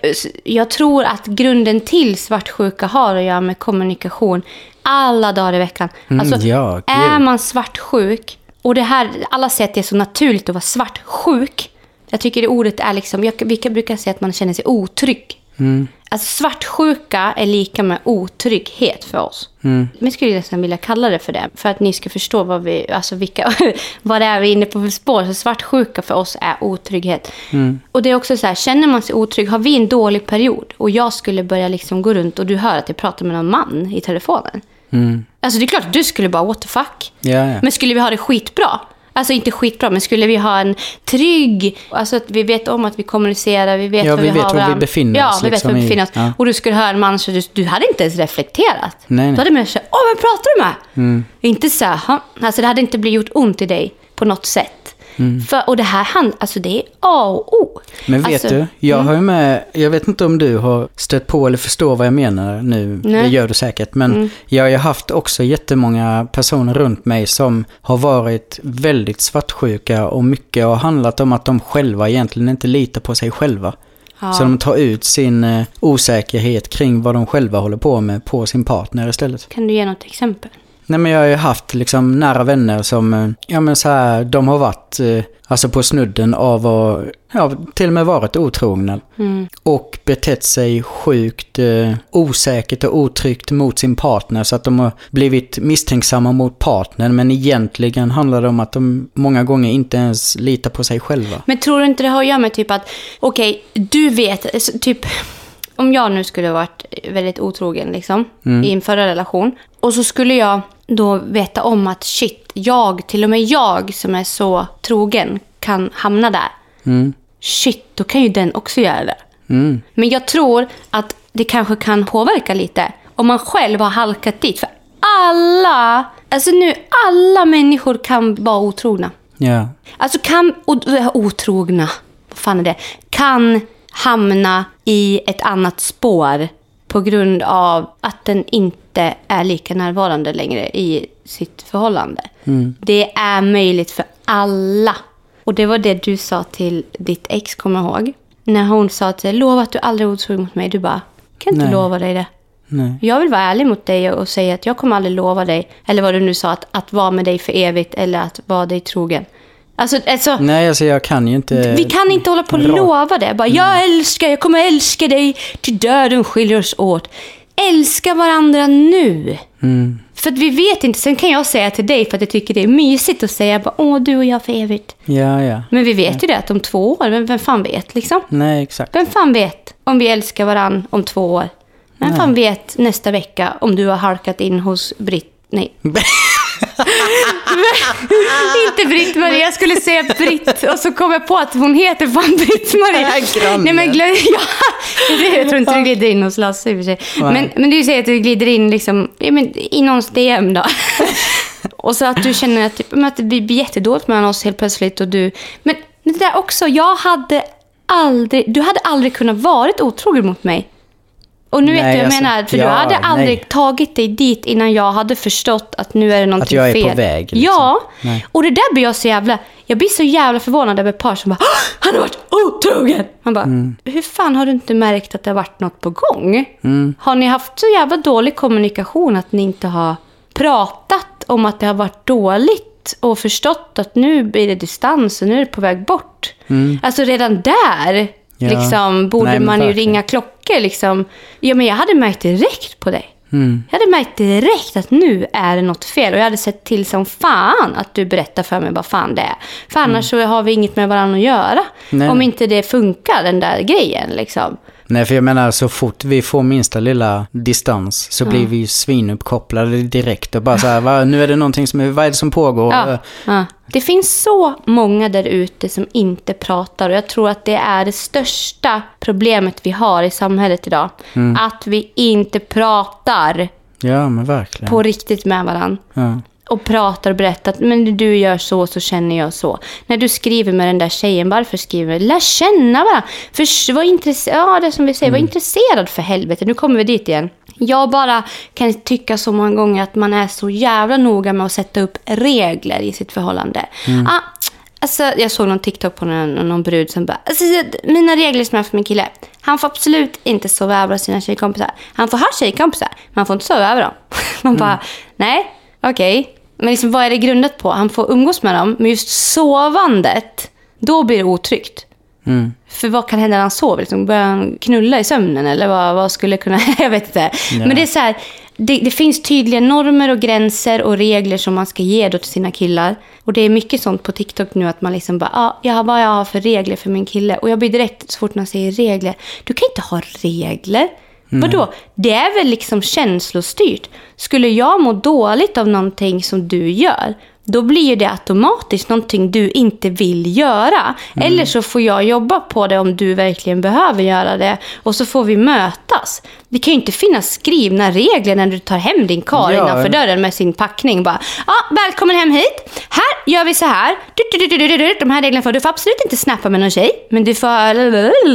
Speaker 2: Jag tror att grunden till svartsjuka har att göra med kommunikation alla dagar i veckan. Alltså,
Speaker 1: Mm, ja, gud.
Speaker 2: är man svartsjuk, och det här, alla säger att det är så naturligt att vara svartsjuk. Jag tycker det ordet är liksom, jag, vi kan brukar säga att man känner sig otrygg.
Speaker 1: Mm.
Speaker 2: Alltså svartsjuka är lika med otrygghet för oss.
Speaker 1: Mm.
Speaker 2: Men jag skulle nästan vilja kalla det för det. För att ni ska förstå vad, vi, alltså vilka, vad det är vi är inne på för spår. Så svartsjuka för oss är otrygghet.
Speaker 1: Mm.
Speaker 2: Och det är också så här, känner man sig otrygg, har vi en dålig period och jag skulle börja liksom gå runt och du hör att jag pratar med någon man i telefonen.
Speaker 1: Mm.
Speaker 2: Alltså det är klart att du skulle bara what the fuck.
Speaker 1: Ja, ja.
Speaker 2: Men skulle vi ha det skitbra? Alltså inte skitbra, men skulle vi ha en trygg... Alltså att vi vet om att vi kommunicerar, vi vet
Speaker 1: Ja, vi
Speaker 2: vi,
Speaker 1: vet
Speaker 2: har
Speaker 1: var vi
Speaker 2: varandra.
Speaker 1: befinner
Speaker 2: ja,
Speaker 1: oss,
Speaker 2: vi vet
Speaker 1: liksom
Speaker 2: var vi
Speaker 1: i-
Speaker 2: befinner oss.
Speaker 1: ja.
Speaker 2: Och du skulle höra en man så du, du hade inte ens reflekterat.
Speaker 1: Nej, nej.
Speaker 2: Du hade mer såhär, åh vem pratar du med?
Speaker 1: Mm.
Speaker 2: Inte så här, alltså det hade inte blivit gjort ont i dig på något sätt.
Speaker 1: Mm.
Speaker 2: För, och det här hand, alltså det är A och O.
Speaker 1: Men vet
Speaker 2: alltså,
Speaker 1: du, jag har ju med, jag vet inte om du har stött på eller förstår vad jag menar nu,
Speaker 2: Nej.
Speaker 1: det gör du säkert, men jag har ju haft också jättemånga personer runt mig som har varit väldigt svartsjuka och mycket har handlat om att de själva egentligen inte litar på sig själva.
Speaker 2: Ja.
Speaker 1: Så de tar ut sin eh, osäkerhet kring vad de själva håller på med på sin partner istället.
Speaker 2: Kan du ge något exempel?
Speaker 1: Nej men jag har ju haft liksom nära vänner som, eh, ja men så här, de har varit eh, alltså på snudden av att, ja till och med varit otrogna.
Speaker 2: Mm.
Speaker 1: Och betett sig sjukt eh, osäkert och otryggt mot sin partner så att de har blivit misstänksamma mot partnern men egentligen handlar det om att de många gånger inte ens litar på sig själva.
Speaker 2: Men tror du inte det har att göra med typ att, okej, du vet, typ, om jag nu skulle ha varit väldigt otrogen liksom, i en förra relation, och så skulle jag då veta om att shit, jag, till och med jag som är så trogen, kan hamna där.
Speaker 1: Mm.
Speaker 2: Shit, då kan ju den också göra det.
Speaker 1: Mm.
Speaker 2: Men jag tror att det kanske kan påverka lite om man själv har halkat dit. För alla, alltså nu, alla människor kan vara otrogna.
Speaker 1: Ja.
Speaker 2: Alltså kan, o- otrogna, vad fan är det? Kan hamna i ett annat spår på grund av att den inte är lika närvarande längre i sitt förhållande. Det är möjligt för alla. Och det var det du sa till ditt ex, kommer jag ihåg. När hon sa dig, lova att du aldrig är otrogen mot mig. Du bara, kan inte
Speaker 1: Nej.
Speaker 2: lova dig det.
Speaker 1: Nej.
Speaker 2: Jag vill vara ärlig mot dig och säga att jag kommer aldrig lova dig, eller vad du nu sa, att, att vara med dig för evigt eller att vara dig trogen. Alltså, alltså
Speaker 1: Nej alltså jag kan ju inte...
Speaker 2: vi kan inte hålla på och lova det. Bara, jag älskar, jag kommer älska dig till döden skiljer oss åt. Älska varandra nu.
Speaker 1: Mm.
Speaker 2: För att vi vet inte, sen kan jag säga till dig för att jag tycker det är mysigt att säga bara, åh du och jag för evigt.
Speaker 1: Ja, ja.
Speaker 2: Men vi vet ju det att om två år, vem, vem fan vet liksom?
Speaker 1: Nej, exakt.
Speaker 2: Vem fan vet om vi älskar varandra om två år? Vem fan vet nästa vecka om du har halkat in hos Britt... Nej. inte Britt-Marie, jag skulle säga Britt. Och så kom jag på att hon heter fan Britt-Marie.
Speaker 1: Granne.
Speaker 2: Nej men glöm, ja, jag tror inte du glider in hos Lasse i och för sig. Men, men du säger att du glider in liksom, ja, men, i någons DM då. och så att du känner att, typ, att det blir jättedåligt mellan oss helt plötsligt och du... Men det där också, jag hade aldrig... Du hade aldrig kunnat varit otrogen mot mig. Och nu vet du vad jag
Speaker 1: alltså,
Speaker 2: menar. För
Speaker 1: ja,
Speaker 2: du hade aldrig
Speaker 1: nej.
Speaker 2: tagit dig dit innan jag hade förstått att nu är det någonting
Speaker 1: jag är
Speaker 2: fel.
Speaker 1: på väg, liksom.
Speaker 2: Ja,
Speaker 1: Nej.
Speaker 2: och det där blir jag så jävla... Jag blir så jävla förvånad över par som bara "Åh, Han har varit otrogen! Man bara,
Speaker 1: Mm.
Speaker 2: hur fan har du inte märkt att det har varit något på gång?
Speaker 1: Mm.
Speaker 2: Har ni haft så jävla dålig kommunikation att ni inte har pratat om att det har varit dåligt och förstått att nu blir det distans och nu är det på väg bort? Alltså redan där
Speaker 1: Mm. Ja.
Speaker 2: liksom, borde
Speaker 1: Nej,
Speaker 2: man ju
Speaker 1: verkligen.
Speaker 2: ringa klockor. Liksom. Ja, men jag hade märkt direkt på dig.
Speaker 1: Mm.
Speaker 2: Jag hade märkt direkt att nu är det något fel. Och jag hade sett till som fan att du berättar för mig vad fan det är. För annars så har vi inget med varandra att göra.
Speaker 1: Nej.
Speaker 2: Om inte det funkar, den där grejen. Liksom.
Speaker 1: Nej, för jag menar så fort vi får minsta lilla distans så blir vi ju svinuppkopplade direkt och bara så här, va, nu är det någonting som är, vad är det som pågår?
Speaker 2: Ja, ja. Det finns så många där ute som inte pratar och jag tror att det är det största problemet vi har i samhället idag.
Speaker 1: Mm.
Speaker 2: Att vi inte pratar
Speaker 1: Ja, men verkligen.
Speaker 2: på riktigt med varandra.
Speaker 1: Ja.
Speaker 2: Och pratar och berättar att men du gör så så känner jag så. När du skriver med den där tjejen, varför skriver du? Lär känna varandra. För var intresserad, ja det som vi säger, var intresserad för helvete. Nu kommer vi dit igen. Jag bara kan tycka så många gånger att man är så jävla noga med att sätta upp regler i sitt förhållande. Ah, Alltså, jag såg någon TikTok på någon, någon brud som bara, alltså, mina regler som jag har för min kille. Han får absolut inte sova över hos sina tjejkompisar. Han får ha tjejkompisar, men han får inte sova över dem. Man bara, nej, okej. Men liksom, vad är det grundat på? Han får umgås med dem, men just sovandet, då blir det otryggt.
Speaker 1: Mm.
Speaker 2: För vad kan hända när han sover? Liksom, börjar han knulla i sömnen eller vad, vad skulle kunna... Jag vet inte. Men det är så här, det, det finns tydliga normer och gränser och regler som man ska ge då till sina killar. Och det är mycket sånt på TikTok nu att man liksom bara, ah, jag har vad jag har för regler för min kille. Och jag blir direkt, så fort man säger regler, du kan inte ha regler. Vadå? Det är väl liksom känslostyrt. Skulle jag må dåligt av någonting som du gör, då blir ju det automatiskt någonting du inte vill göra. Eller så får jag jobba på det om du verkligen behöver göra det. Och så får vi mötas. Det kan ju inte finnas skrivna regler när du tar hem din karl
Speaker 1: Ja.
Speaker 2: innanför dörren med sin packning. Bara, ja, välkommen hem hit. Här gör vi så här. Du, du, du, du, du, du. De här reglerna får du får absolut inte snappa med någon tjej. Men du får...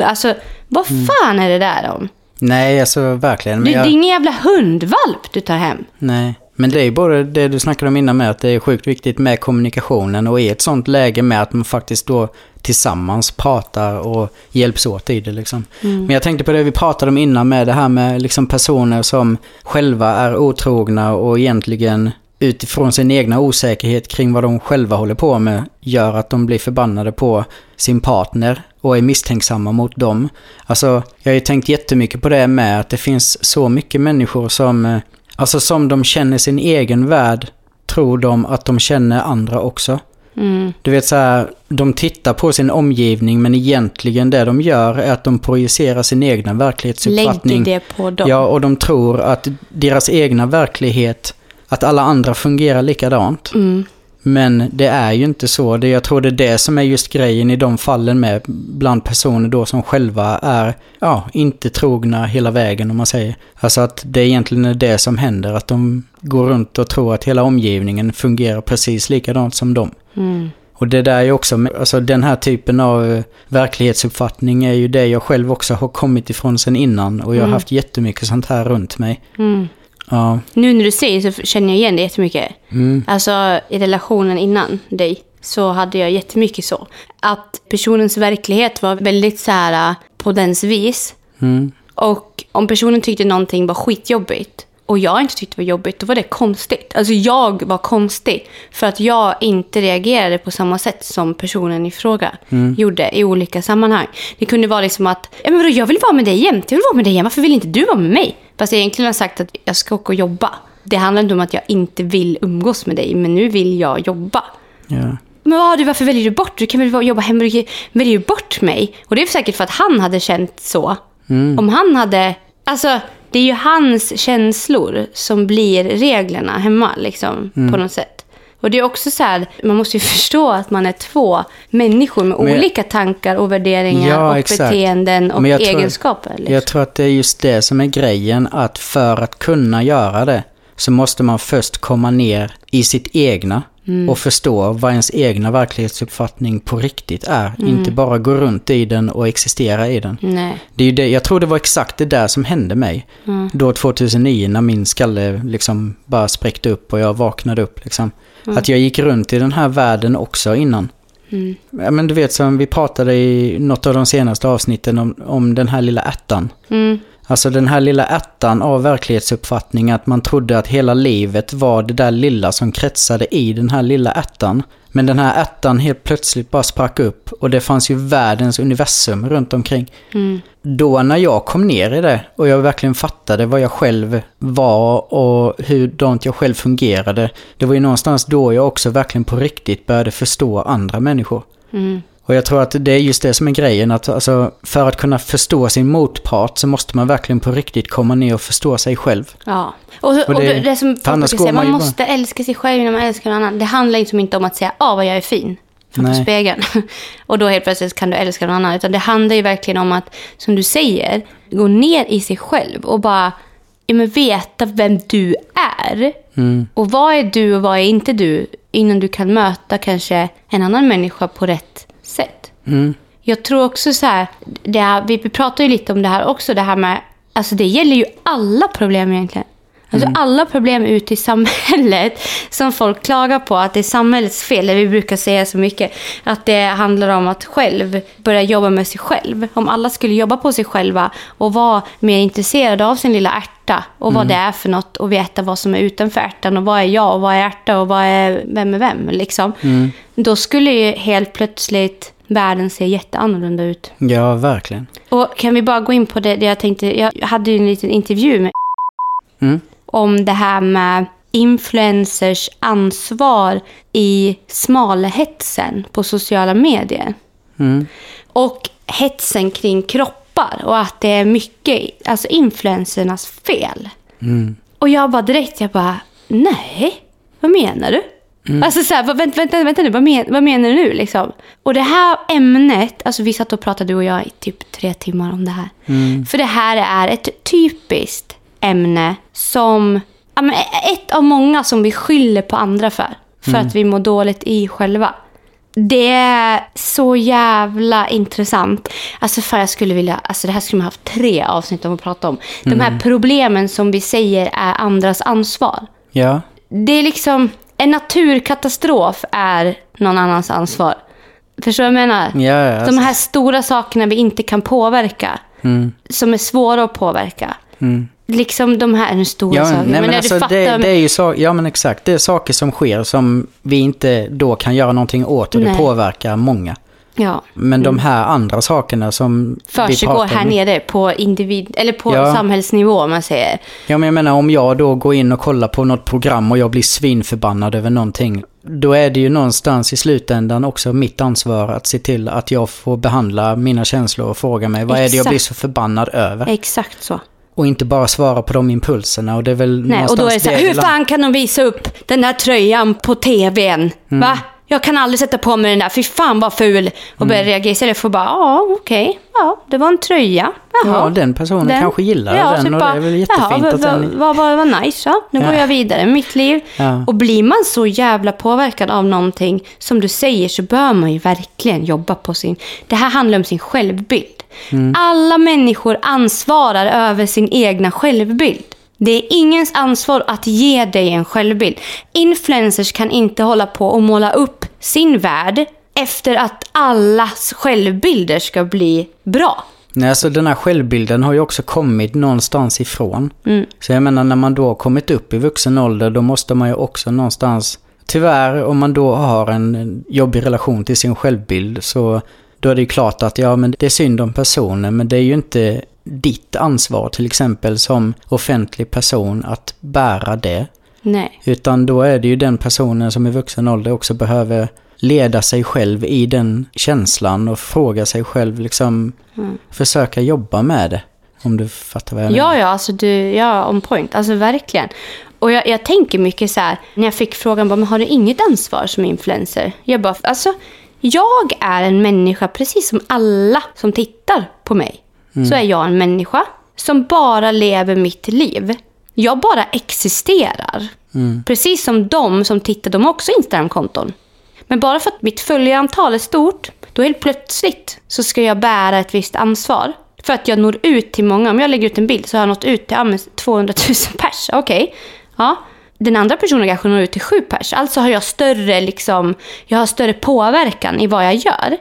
Speaker 2: Alltså, vad fan är det där om?
Speaker 1: Nej, alltså verkligen.
Speaker 2: Du,
Speaker 1: jag,
Speaker 2: Det är ingen jävla hundvalp du tar hem.
Speaker 1: Nej, men det är både det du snackade om innan med att det är sjukt viktigt med kommunikationen och i ett sånt läge med att man faktiskt då tillsammans pratar och hjälps åt i det liksom. Men jag tänkte på det vi pratade om innan med det här med liksom personer som själva är otrogna och egentligen utifrån sin egna osäkerhet kring vad de själva håller på med gör att de blir förbannade på sin partner och är misstänksamma mot dem. Alltså, jag har ju tänkt jättemycket på det med att det finns så mycket människor som, eh, alltså som de känner sin egen värld, tror de att de känner andra också.
Speaker 2: Mm.
Speaker 1: Du vet så här, de tittar på sin omgivning men egentligen det de gör är att de projicerar sin egna verklighetsuppfattning.
Speaker 2: Lägg det på dem.
Speaker 1: Ja, och de tror att deras egna verklighet, att alla andra fungerar likadant.
Speaker 2: Mm.
Speaker 1: Men det är ju inte så. Det, jag tror det är det som är just grejen i de fallen med bland personer då som själva är, ja, inte trogna hela vägen om man säger. Alltså att det egentligen är det som händer. Att de går runt och tror att hela omgivningen fungerar precis likadant som dem.
Speaker 2: Mm.
Speaker 1: Och det där är ju också, alltså den här typen av eh, verklighetsuppfattning är ju det jag själv också har kommit ifrån sen innan. Och jag har
Speaker 2: Mm.
Speaker 1: haft jättemycket sånt här runt mig.
Speaker 2: Mm.
Speaker 1: Ja.
Speaker 2: Nu när du säger så känner jag igen det jättemycket.
Speaker 1: Mm.
Speaker 2: Alltså i relationen innan dig så hade jag jättemycket så. Att personens verklighet var väldigt så här äh, på dens vis.
Speaker 1: Mm.
Speaker 2: Och om personen tyckte någonting var skitjobbigt och jag inte tyckte det var jobbigt, då var det konstigt. Alltså jag var konstig för att jag inte reagerade på samma sätt som personen i fråga gjorde i olika sammanhang. Det kunde vara liksom att, ja, men vadå, jag vill vara med dig jämt, jag vill vara med dig jämt, varför vill inte du vara med mig? Fast jag egentligen har sagt att jag ska åka och jobba. Det handlar inte om att jag inte vill umgås med dig, men nu vill jag jobba.
Speaker 1: Ja.
Speaker 2: Men vad, du, varför väljer du bort? Du kan väl jobba hemma? Du väljer ju bort mig. Och det är säkert för att han hade känt så. Om han hade... Alltså, det är ju hans känslor som blir reglerna hemma liksom,
Speaker 1: Mm.
Speaker 2: på något sätt. Och det är också så här, man måste ju förstå att man är två människor med
Speaker 1: Men
Speaker 2: olika tankar och värderingar
Speaker 1: Ja,
Speaker 2: och
Speaker 1: exakt.
Speaker 2: beteenden och
Speaker 1: jag tror-
Speaker 2: egenskaper. Liksom.
Speaker 1: Jag tror att det är just det som är grejen, att för att kunna göra det så måste man först komma ner i sitt egna
Speaker 2: Mm.
Speaker 1: och förstå vad ens egna verklighetsuppfattning på riktigt är.
Speaker 2: Mm.
Speaker 1: Inte bara gå runt i den och existera i den.
Speaker 2: Nej.
Speaker 1: Det är ju det, jag tror det var exakt det där som hände mig.
Speaker 2: Mm.
Speaker 1: Då 2009 när min skalle liksom bara spräckte upp och jag vaknade upp liksom. Att jag gick runt i den här världen också innan.
Speaker 2: Mm.
Speaker 1: Ja, men du vet som vi pratade i något av de senaste avsnitten om, om den här lilla ärtan.
Speaker 2: Mm.
Speaker 1: Alltså den här lilla ärtan av verklighetsuppfattning att man trodde att hela livet var det där lilla som kretsade i den här lilla ärtan. Men den här ärtan helt plötsligt bara sprack upp och det fanns ju världens universum runt omkring.
Speaker 2: Mm.
Speaker 1: Då när jag kom ner i det och jag verkligen fattade vad jag själv var och hur jag själv fungerade. Det var ju någonstans då jag också verkligen på riktigt började förstå andra människor.
Speaker 2: Mm.
Speaker 1: Och jag tror att det är just det som är grejen, att alltså, för att kunna förstå sin motpart så måste man verkligen på riktigt komma ner och förstå sig själv.
Speaker 2: Ja. Och, och,
Speaker 1: Och
Speaker 2: det, som folk säga,
Speaker 1: man
Speaker 2: man måste älska sig själv innan man älskar någon annan. Det handlar liksom inte om att säga, ah vad jag är fin. Framför
Speaker 1: Nej.
Speaker 2: spegeln. och då helt plötsligt kan du älska någon annan. Utan det handlar ju verkligen om att, som du säger, gå ner i sig själv och bara ja, men veta vem du är.
Speaker 1: Mm.
Speaker 2: Och vad är du och vad är inte du? Innan du kan möta kanske en annan människa på rätt sätt.
Speaker 1: Mm.
Speaker 2: Jag tror också så här, här, vi pratar ju lite om det här också, det här med, alltså det gäller ju alla problem egentligen. Alltså alla problem ute i samhället som folk klagar på att det är samhällets fel, det vi brukar säga så mycket, att det handlar om att själv börja jobba med sig själv. Om alla skulle jobba på sig själva och vara mer intresserade av sin lilla ärta och vad det är för något och veta vad som är utanför ärtan och vad är jag och vad är ärta och vad är vem är vem liksom. Då skulle ju helt plötsligt världen se jätteannorlunda ut.
Speaker 1: Ja, verkligen.
Speaker 2: Och kan vi bara gå in på det, det jag tänkte, jag hade ju en liten intervju med
Speaker 1: Mm.
Speaker 2: Om det här med influencers ansvar i smalhetsen på sociala medier.
Speaker 1: Mm.
Speaker 2: Och hetsen kring kroppar och att det är mycket alltså influencernas fel.
Speaker 1: Mm.
Speaker 2: Och jag bara direkt, jag bara, nej, vad menar du? Alltså så här, vänta, vänta, vänta nu, vad, men, vad menar du nu liksom? Och det här ämnet, alltså vi satt och pratade du och jag i typ tre timmar om det här. För det här är ett typiskt ämne som, ett av många som vi skyller på andra för. För att vi mår dåligt i själva. Det är så jävla intressant. Alltså för jag skulle vilja, alltså det här skulle man haft tre avsnitt om att prata om. De här problemen som vi säger är andras ansvar.
Speaker 1: Ja.
Speaker 2: Det är liksom, en naturkatastrof är någon annans ansvar. Förstår du vad jag menar?
Speaker 1: Ja, ja, alltså.
Speaker 2: De här stora sakerna vi inte kan påverka.
Speaker 1: Mm.
Speaker 2: Som är svåra att påverka.
Speaker 1: Mm.
Speaker 2: Liksom de här, stora
Speaker 1: Ja,
Speaker 2: saker.
Speaker 1: nej, men
Speaker 2: när
Speaker 1: alltså,
Speaker 2: du fattar.
Speaker 1: det, det är ju så, ja men exakt, det är saker som sker som vi inte då kan göra någonting åt och det
Speaker 2: Nej.
Speaker 1: påverkar många.
Speaker 2: ja.
Speaker 1: Men de här andra sakerna som vi
Speaker 2: Försiggår här
Speaker 1: om.
Speaker 2: nere på individ, eller på
Speaker 1: Ja.
Speaker 2: samhällsnivå om man säger.
Speaker 1: Ja men jag menar om jag då går in och kollar på något program och jag blir svinförbannad över någonting. Då är det ju någonstans i slutändan också mitt ansvar att se till att jag får behandla mina känslor och fråga mig vad är det jag
Speaker 2: Exakt.
Speaker 1: blir så förbannad över?
Speaker 2: Exakt så.
Speaker 1: Och inte bara svara på de impulserna och det är väl
Speaker 2: Nej, och då är det så här, hur fan kan de visa upp den här tröjan på tvn?
Speaker 1: Mm.
Speaker 2: Va? Jag kan aldrig sätta på mig den där, fy fan vad ful. Och börja
Speaker 1: Mm.
Speaker 2: reagera istället för bara, ja okej, ja det var en tröja. Jaha.
Speaker 1: Ja, den personen kanske gillar den
Speaker 2: typ
Speaker 1: och
Speaker 2: bara,
Speaker 1: det är väl jättefint
Speaker 2: Jaha, vad,
Speaker 1: att den...
Speaker 2: vad, vad nice, ja. Nu
Speaker 1: Ja.
Speaker 2: går jag vidare med mitt liv.
Speaker 1: Ja.
Speaker 2: Och blir man så jävla påverkad av någonting, som du säger, så bör man ju verkligen jobba på sin... Det här handlar om sin självbild.
Speaker 1: Mm.
Speaker 2: Alla människor ansvarar över sin egna självbild. Det är ingens ansvar att ge dig en självbild. Influencers kan inte hålla på och måla upp sin värld efter att allas självbilder ska bli bra.
Speaker 1: Nej, alltså den här självbilden har ju också kommit någonstans ifrån.
Speaker 2: Mm.
Speaker 1: Så jag menar, när man då har kommit upp i vuxen ålder, då måste man ju också någonstans... Tyvärr, om man då har en jobbig relation till sin självbild, så då är det ju klart att ja, men det är synd om personen, men det är ju inte ditt ansvar till exempel som offentlig person att bära det.
Speaker 2: Nej.
Speaker 1: Utan då är det ju den personen som i vuxen ålder också behöver leda sig själv i den känslan och fråga sig själv liksom, försöka jobba med det. Om du fattar vad jag menar.
Speaker 2: Ja, ja, alltså du, ja, on point. Alltså verkligen. Och jag, jag tänker mycket så här, när jag fick frågan, bara, men har du inget ansvar som influencer? Jag bara, alltså, jag är en människa precis som alla som tittar på mig. Så är jag en människa som bara lever mitt liv. Jag bara existerar. Precis som de som tittar, de har också Instagram-konton. Men bara för att mitt följarantal är stort, då helt plötsligt så ska jag bära ett visst ansvar. För att jag når ut till många. Om jag lägger ut en bild så har jag nått ut till ja, men 200 000 pers. Okej. Ja. Den andra personen kanske når ut till sju pers. Alltså har jag större, liksom, jag har större påverkan i vad jag gör.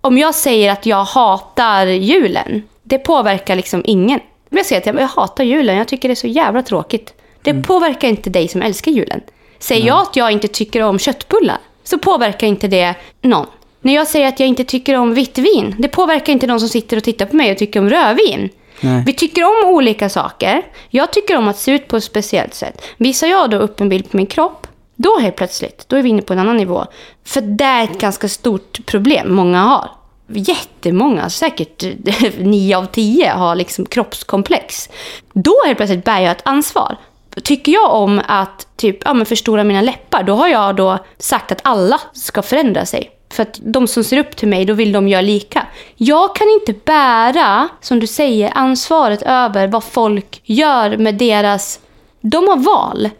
Speaker 2: Om jag säger att jag hatar julen, det påverkar liksom ingen. Om jag säger att jag, jag hatar julen, jag tycker det är så jävla tråkigt. Det påverkar inte dig som älskar julen. Säger jag att jag inte tycker om köttbullar, så påverkar inte det någon. När jag säger att jag inte tycker om vitt vin, det påverkar inte någon som sitter och tittar på mig och tycker om rödvin.
Speaker 1: Nej.
Speaker 2: Vi tycker om olika saker. Jag tycker om att se ut på ett speciellt sätt. Visar jag då upp en bild på min kropp, då helt plötsligt, då är vi inne på en annan nivå. För det är ett ganska stort problem många har. Jättemånga, alltså säkert nio av tio har liksom kroppskomplex. Då helt plötsligt bär jag ett ansvar. Tycker jag om att typ, ja, men förstora mina läppar, då har jag då sagt att alla ska förändra sig. För att de som ser upp till mig, då vill de göra lika. Jag kan inte bära, som du säger, ansvaret över vad folk gör med deras... De har val.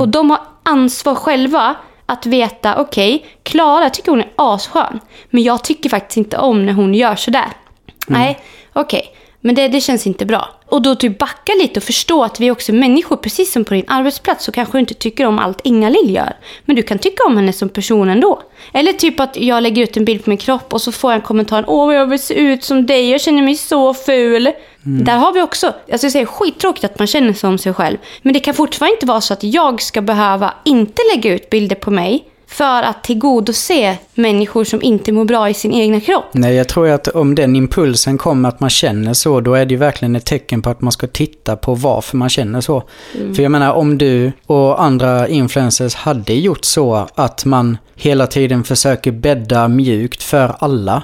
Speaker 2: Och de har ansvar själva att veta, okej, Klara, jag tycker hon är asskön. Men jag tycker faktiskt inte om när hon gör sådär. Nej, okej. Men det, det känns inte bra. Och då typ backa lite och förstå att vi också är människor. Precis som på din arbetsplats så kanske du inte tycker om allt Inga-Lill gör. Men du kan tycka om henne som person ändå. Eller typ att jag lägger ut en bild på min kropp och så får jag en kommentar. Åh, jag vill se ut som dig. Jag känner mig så ful. Där har vi också, jag säger skittråkigt att man känner sig om sig själv. Men det kan fortfarande inte vara så att jag ska behöva inte lägga ut bilder på mig för att tillgodose människor som inte mår bra i sin egna kropp.
Speaker 1: Nej, jag tror att om den impulsen kommer att man känner så, då är det ju verkligen ett tecken på att man ska titta på varför man känner så. För jag menar, om du och andra influencers hade gjort så att man hela tiden försöker bädda mjukt för alla,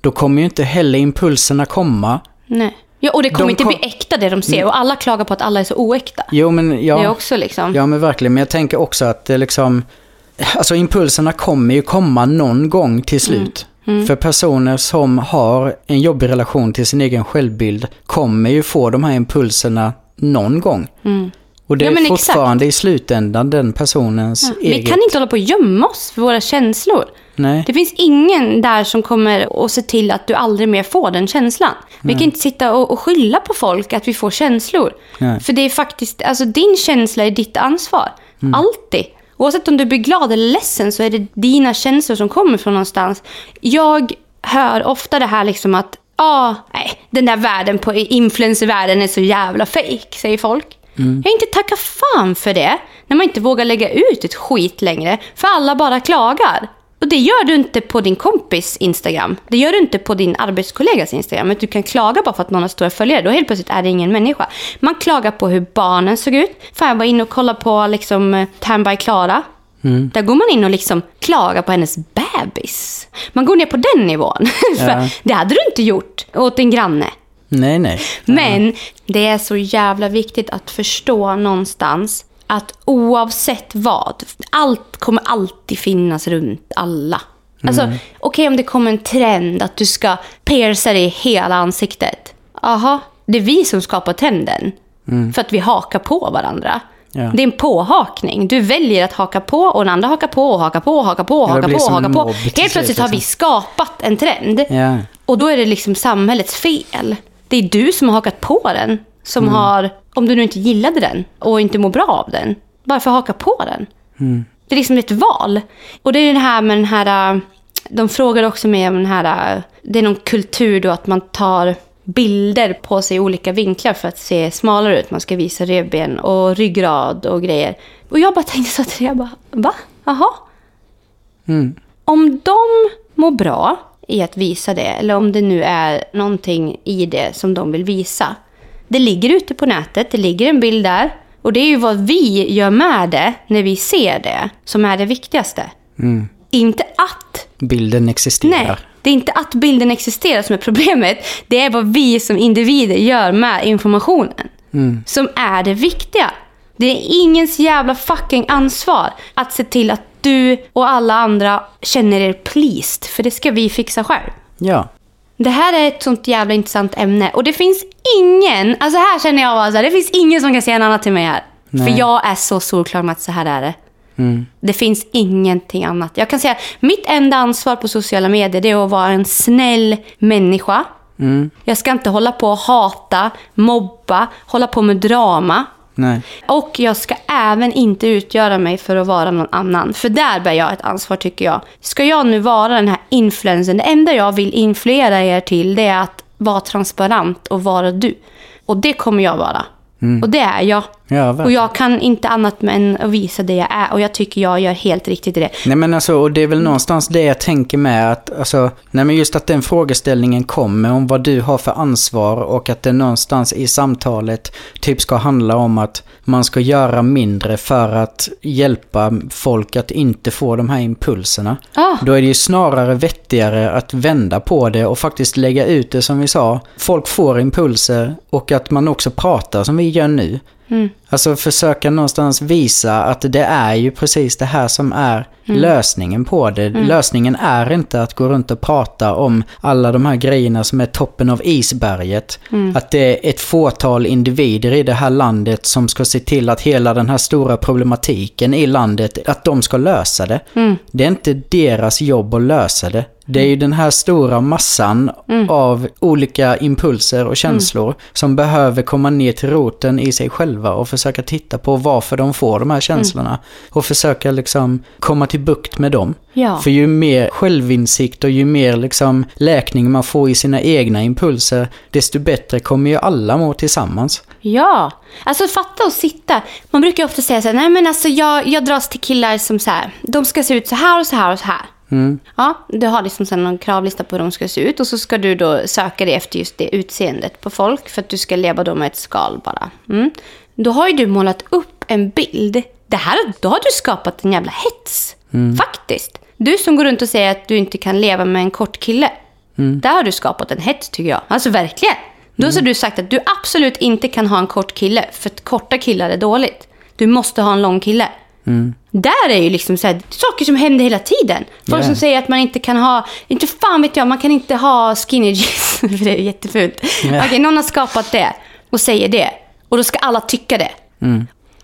Speaker 1: då kommer ju inte heller impulserna komma.
Speaker 2: Nej. Ja, och det kommer
Speaker 1: De
Speaker 2: inte
Speaker 1: kom-
Speaker 2: bli äkta det de ser. Och alla klagar på att alla är så oäkta.
Speaker 1: Jo, men ja.
Speaker 2: Det är också liksom...
Speaker 1: Ja, men verkligen. Men jag tänker också att det liksom... Alltså impulserna kommer ju komma någon gång till slut.
Speaker 2: Mm.
Speaker 1: För personer som har en jobbig relation till sin egen självbild kommer ju få de här impulserna någon gång. Och det
Speaker 2: Ja,
Speaker 1: är
Speaker 2: men exakt.
Speaker 1: fortfarande i slutändan den personens
Speaker 2: Vi
Speaker 1: eget...
Speaker 2: kan inte hålla på och gömma oss för våra känslor.
Speaker 1: Nej.
Speaker 2: Det finns ingen där som kommer att se till att du aldrig mer får den känslan. Vi kan inte sitta och, och skylla på folk att vi får känslor.
Speaker 1: Nej.
Speaker 2: För det är faktiskt, alltså din känsla är ditt ansvar. Alltid. Oavsett om du blir glad eller ledsen så är det dina känslor som kommer från någonstans. Jag hör ofta det här liksom att, ah, nej, den där världen på influencervärlden är så jävla fake, säger folk. Jag inte tacka fan för det, när man inte vågar lägga ut ett skit längre, för alla bara klagar. Och det gör du inte på din kompis Instagram. Det gör du inte på din arbetskollegas Instagram. Du kan klaga bara för att någon har stora följare. Då helt plötsligt är det ingen människa. Man klagar på hur barnen såg ut. Fan, jag var inne och kollade på liksom, eh, Time by Klara. Där går man in och liksom klagar på hennes bebis. Man går ner på den nivån.
Speaker 1: Ja.
Speaker 2: det hade du inte gjort åt en granne.
Speaker 1: Nej, nej.
Speaker 2: Men det är så jävla viktigt att förstå någonstans att oavsett vad, allt kommer alltid finnas runt alla. Alltså, okej om det kommer en trend att du ska pierca dig i hela ansiktet. Aha, det är vi som skapar trenden. För att vi hakar på varandra.
Speaker 1: Ja.
Speaker 2: Det är en påhakning. Du väljer att haka på och den andra hakar på och hakar på och hakar på och hakar på och på. Helt plötsligt har vi
Speaker 1: liksom.
Speaker 2: skapat en trend.
Speaker 1: Ja.
Speaker 2: Och då är det liksom samhällets fel. Det är du som har hakat på den. Som
Speaker 1: Mm.
Speaker 2: har, om du nu inte gillade den och inte mår bra av den. Varför haka på den?
Speaker 1: Mm.
Speaker 2: Det är liksom ett val. Och det är det här med den här... äh, De frågar också mig om den här... äh, Det är någon kultur då att man tar bilder på sig i olika vinklar för att se smalare ut. Man ska visa revben och ryggrad och grejer. Och jag bara tänkte så att jag bara, va? Jaha? Om de mår bra i att visa det, eller om det nu är någonting i det som de vill visa. Det ligger ute på nätet, det ligger en bild där. Och det är ju vad vi gör med det när vi ser det som är det viktigaste. Inte att
Speaker 1: Bilden existerar.
Speaker 2: Nej, Det är inte att bilden existerar som är problemet. Det är vad vi som individer gör med informationen. Som är det viktiga. Det är ingens jävla fucking ansvar att se till att du och alla andra känner er pleased. För det ska vi fixa själv.
Speaker 1: Ja.
Speaker 2: Det här är ett sånt jävla intressant ämne. Och det finns ingen, alltså här känner jag bara så här, det finns ingen som kan säga något annat till mig här.
Speaker 1: Nej.
Speaker 2: För jag är så solklar med att så här är det.
Speaker 1: Mm.
Speaker 2: Det finns ingenting annat. Jag kan säga mitt enda ansvar på sociala medier det är att vara en snäll människa.
Speaker 1: Mm.
Speaker 2: Jag ska inte hålla på och hata, mobba, hålla på med drama.
Speaker 1: Nej.
Speaker 2: Och jag ska även inte utgöra mig för att vara någon annan. För där bär jag ett ansvar tycker jag. Ska jag nu vara den här influensen, det enda jag vill influera er till det är att vara transparent och vara du. Och det kommer jag vara. Och det är jag.
Speaker 1: Ja,
Speaker 2: och jag kan inte annat än att visa det jag är. Och jag tycker jag gör helt riktigt i det.
Speaker 1: Nej men alltså, och det är väl någonstans det jag tänker med att, alltså, nej men just att den frågeställningen kommer om vad du har för ansvar och att det någonstans i samtalet typ ska handla om att man ska göra mindre för att hjälpa folk att inte få de här impulserna.
Speaker 2: Ja.
Speaker 1: Då är det ju snarare vettigare att vända på det och faktiskt lägga ut det som vi sa. Folk får impulser och att man också pratar som vi gör nu. Hmm. Alltså försöka någonstans visa att det är ju precis det här som är lösningen på det. Lösningen är inte att gå runt och prata om alla de här grejerna som är toppen av isberget. Att det är ett fåtal individer i det här landet som ska se till att hela den här stora problematiken i landet, att de ska lösa det. Det är inte deras jobb att lösa det. Det är ju den här stora massan av olika impulser och känslor som behöver komma ner till roten i sig själva och försöka titta på varför de får de här känslorna. Och försöka liksom komma till bukt med dem.
Speaker 2: Ja.
Speaker 1: För ju mer självinsikt och ju mer liksom läkning man får i sina egna impulser, desto bättre kommer ju alla må tillsammans.
Speaker 2: Ja, alltså fatta och sitta. Man brukar ofta säga så här, nej men alltså jag, jag dras till killar som så här, de ska se ut så här och så här och så här. Ja, du har liksom sen någon kravlista på hur de ska se ut och så ska du då söka dig efter just det utseendet på folk för att du ska leva då med ett skal bara. Mm. Då har ju du målat upp en bild. Det här, då har du skapat en jävla hets. Faktiskt. Du som går runt och säger att du inte kan leva med en kort kille. Där har du skapat en hets tycker jag. Alltså verkligen. Då har du sagt att du absolut inte kan ha en kort kille för att korta killar är dåligt. Du måste ha en lång kille. Där är ju liksom så här, saker som händer hela tiden. Folk
Speaker 1: Ja.
Speaker 2: som säger att man inte kan ha, inte fan vet jag, man kan inte ha skinny jeans. för det är jättefult.
Speaker 1: Ja.
Speaker 2: Okej, någon har skapat det och säger det. Och då ska alla tycka det.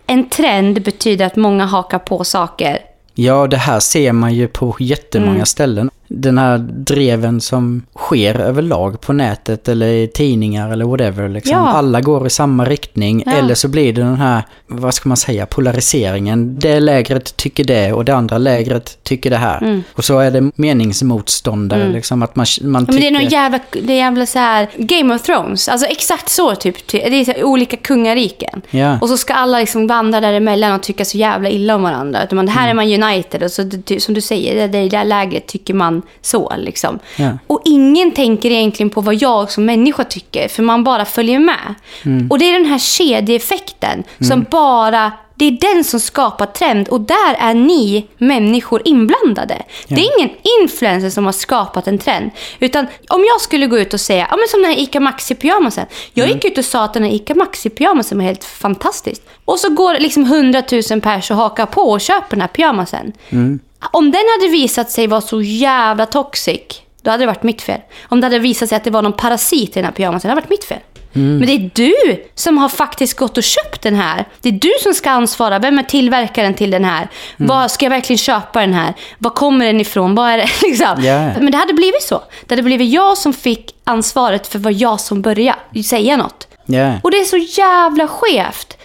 Speaker 2: En trend betyder att många hakar på saker.
Speaker 1: Ja, det här ser man ju på jättemånga
Speaker 2: Mm.
Speaker 1: ställen. Den här dreven som sker överlag på nätet eller i tidningar eller whatever. Liksom.
Speaker 2: Ja.
Speaker 1: Alla går i samma riktning.
Speaker 2: Ja.
Speaker 1: Eller så blir det den här, vad ska man säga, polariseringen. Det lägret tycker det och det andra lägret tycker det här. Och så är det meningsmotståndare. Liksom, att man, man
Speaker 2: Mm. Ja, men det är
Speaker 1: tycker...
Speaker 2: någon jävla, det är jävla så här Game of Thrones. Alltså exakt så typ. Det är här olika kungariken. Och så ska alla liksom vandra däremellan och tycka så jävla illa om varandra. Utan man, här är man united och så det- som du säger, det, det där lägret tycker man så liksom.
Speaker 1: Ja.
Speaker 2: Och ingen tänker egentligen på vad jag som människa tycker, för man bara följer med. Och det är den här kedjeeffekten som bara det är den som skapar trend och där är ni människor inblandade. Det är ingen influencer som har skapat en trend. Utan om jag skulle gå ut och säga, ja men som den här Ica Maxi-pyjamasen. Jag gick ut och sa att den här Ica Maxi-pyjamasen var helt fantastisk. Och så går liksom 100 000 pers och hakar på och köper den här pyjamasen. Om den hade visat sig vara så jävla toxic, då hade det varit mitt fel. Om det hade visat sig att det var någon parasit i den här pyjamasen, det hade varit mitt fel. Men det är du som har faktiskt gått och köpt den här. Det är du som ska ansvara. Vem är tillverkaren till den här? Vad Ska jag verkligen köpa den här? Var kommer den ifrån? Vad är det? Liksom.
Speaker 1: Ja.
Speaker 2: Men det hade blivit så. Det hade blivit jag som fick ansvaret för vad jag som började säga något.
Speaker 1: Ja.
Speaker 2: Och det är så jävla skevt.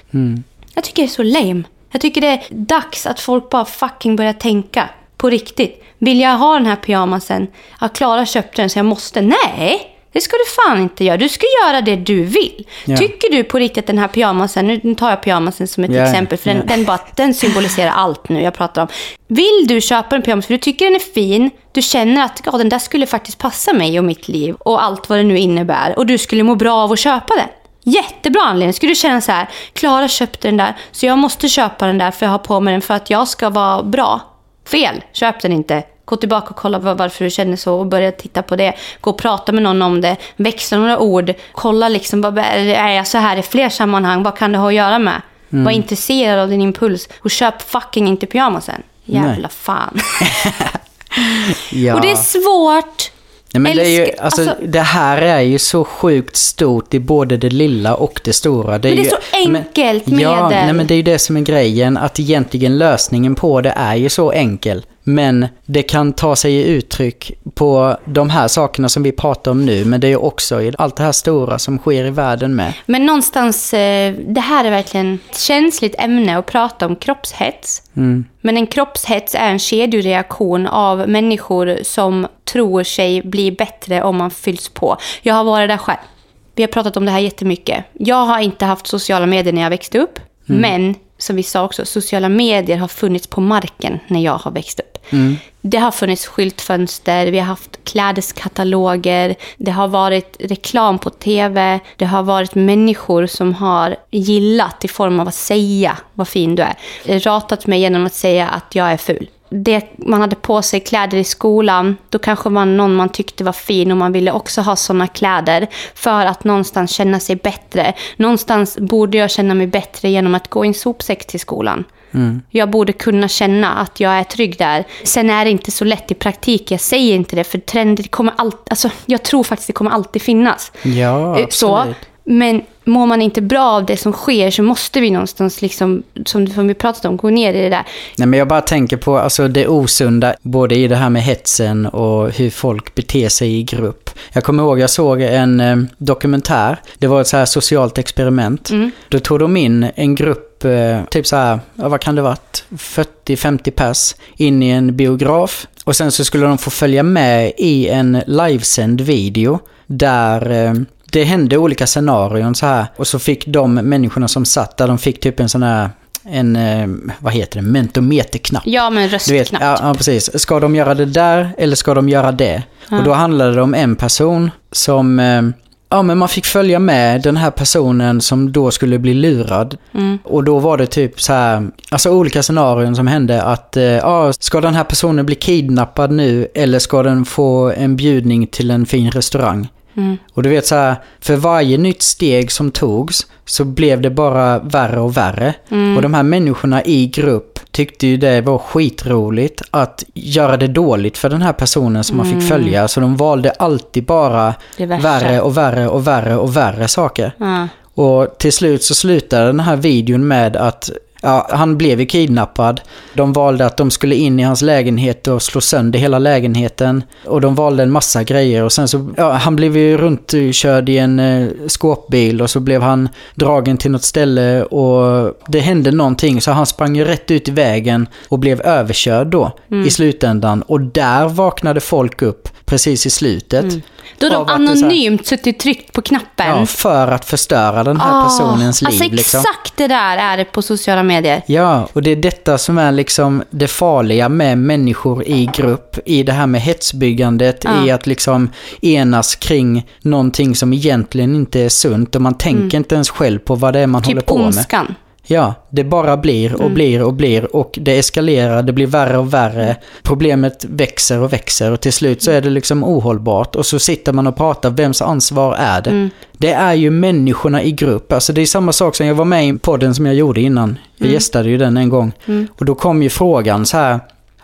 Speaker 2: Jag tycker det är så lame. Jag tycker det är dags att folk bara fucking börjar tänka på riktigt. Vill jag ha den här pyjamasen? Ja, Klara köpte den så jag måste. Nej, det ska du fan inte göra. Du ska göra det du vill.
Speaker 1: Ja.
Speaker 2: Tycker du på riktigt att den här pyjamasen, nu tar jag pyjamasen som ett
Speaker 1: Ja,
Speaker 2: exempel för den,
Speaker 1: ja.
Speaker 2: den, bara, den symboliserar allt nu jag pratar om. Vill du köpa en pyjamas för du tycker den är fin, du känner att ja, den där skulle faktiskt passa mig och mitt liv och allt vad det nu innebär och du skulle må bra av att köpa den. Jättebra anledning. Skulle du känna så här, Klara köpte den där så jag måste köpa den där för jag har på mig den för att jag ska vara bra. Fel, köp den inte. Gå tillbaka och kolla var- varför du känner så och börja titta på det. Gå och prata med någon om det. Växla några ord. Kolla liksom, vad är jag så här i fler sammanhang? Vad kan det ha att göra med?
Speaker 1: Mm.
Speaker 2: Var intresserad av din impuls och köp fucking inte pyjamasen. Jävla
Speaker 1: Nej.
Speaker 2: fan.
Speaker 1: Ja.
Speaker 2: Och det är svårt.
Speaker 1: Nej, men det, är ju, alltså,
Speaker 2: alltså-
Speaker 1: det här är ju så sjukt stort i både det lilla och det stora. Det
Speaker 2: Men det är
Speaker 1: ju,
Speaker 2: så enkelt
Speaker 1: men, Ja,
Speaker 2: medel.
Speaker 1: nej, men det är ju det som är grejen. Att egentligen lösningen på det är ju så enkel. Men det kan ta sig i uttryck på de här sakerna som vi pratar om nu. Men det är också i allt det här stora som sker i världen med.
Speaker 2: Men någonstans, eh, det här är verkligen ett känsligt ämne att prata om kroppshets. Men en kroppshets är en kedjereaktion av människor som tror sig bli bättre om man fylls på. Jag har varit där själv. Vi har pratat om det här jättemycket. Jag har inte haft sociala medier när jag växte upp. Men, som vi sa också, sociala medier har funnits på marken när jag har växt upp. Det har funnits skyltfönster, vi har haft klädeskataloger, det har varit reklam på tv, det har varit människor som har gillat i form av att säga vad fin du är. Ratat mig genom att säga att jag är ful. Det, man hade på sig kläder i skolan, då kanske man någon man tyckte var fin och man ville också ha såna kläder för att någonstans känna sig bättre. Någonstans borde jag känna mig bättre genom att gå i en sopsäck till skolan. Jag borde kunna känna att jag är trygg där. Sen är det inte så lätt i praktik, jag säger inte det, för trender kommer alltid, alltså jag tror faktiskt det kommer alltid finnas.
Speaker 1: Ja,
Speaker 2: Eh, Så,
Speaker 1: absolut.
Speaker 2: Men mår man inte bra av det som sker så måste vi någonstans, liksom, som, som vi pratat om, gå ner i det där.
Speaker 1: Nej, men jag bara tänker på alltså, det osunda, både i det här med hetsen och hur folk beter sig i grupp. Jag kommer ihåg, jag såg en eh, dokumentär. Det var ett så här socialt experiment. Då tog de in en grupp, eh, typ så här, vad kan det varit? 40-50 pers in i en biograf. Och sen så skulle de få följa med i en livesänd video där eh, det hände olika scenarion så här. Och så fick de människorna som satt där, de fick typ en sån här, en, eh, vad heter det, mentometerknapp.
Speaker 2: Ja, men röstknapp.
Speaker 1: ja, ja, precis. Ska de göra det där eller ska de göra det? Och då handlade det om en person som... Eh, ja, men man fick följa med den här personen som då skulle bli lurad. Och då var det typ så här, alltså olika scenarion som hände att, eh, ja, ska den här personen bli kidnappad nu eller ska den få en bjudning till en fin restaurang? Och du vet så här, för varje nytt steg som togs så blev det bara värre och värre. Och de här människorna i grupp tyckte ju det var skitroligt att göra det dåligt för den här personen som man fick följa. Så de valde alltid bara värre och värre och värre och värre saker. Och till slut så slutade den här videon med att ja, han blev ju kidnappad. De valde att de skulle in i hans lägenhet och slå sönder hela lägenheten. Och de valde en massa grejer och sen så, ja, han blev ju runtkörd i en eh, skåpbil och så blev han dragen till något ställe och det hände någonting så han sprang ju rätt ut i vägen och blev överkörd då i slutändan. Och där vaknade folk upp precis i slutet.
Speaker 2: Då har de
Speaker 1: så här-
Speaker 2: anonymt suttit tryckt på knappen.
Speaker 1: Ja, för att förstöra den här
Speaker 2: Ah,
Speaker 1: personens liv.
Speaker 2: Alltså
Speaker 1: liksom.
Speaker 2: exakt det där är det på sociala medier.
Speaker 1: Ja, och det är detta som är liksom det farliga med människor i grupp, i det här med hetsbyggandet,
Speaker 2: Ja.
Speaker 1: i att liksom enas kring någonting som egentligen inte är sunt och man tänker inte ens själv på vad det är man håller
Speaker 2: Typ
Speaker 1: på med. Ja, det bara blir
Speaker 2: Mm.
Speaker 1: och blir och blir och det eskalerar, det blir värre och värre. Problemet växer och växer och till slut så är det liksom ohållbart. Och så sitter man och pratar, vems ansvar är det?
Speaker 2: Mm.
Speaker 1: Det är ju människorna i grupp. Alltså det är samma sak som jag var med i podden som jag gjorde innan. Jag
Speaker 2: Mm.
Speaker 1: gästade ju den en gång. Och då kom ju frågan så här.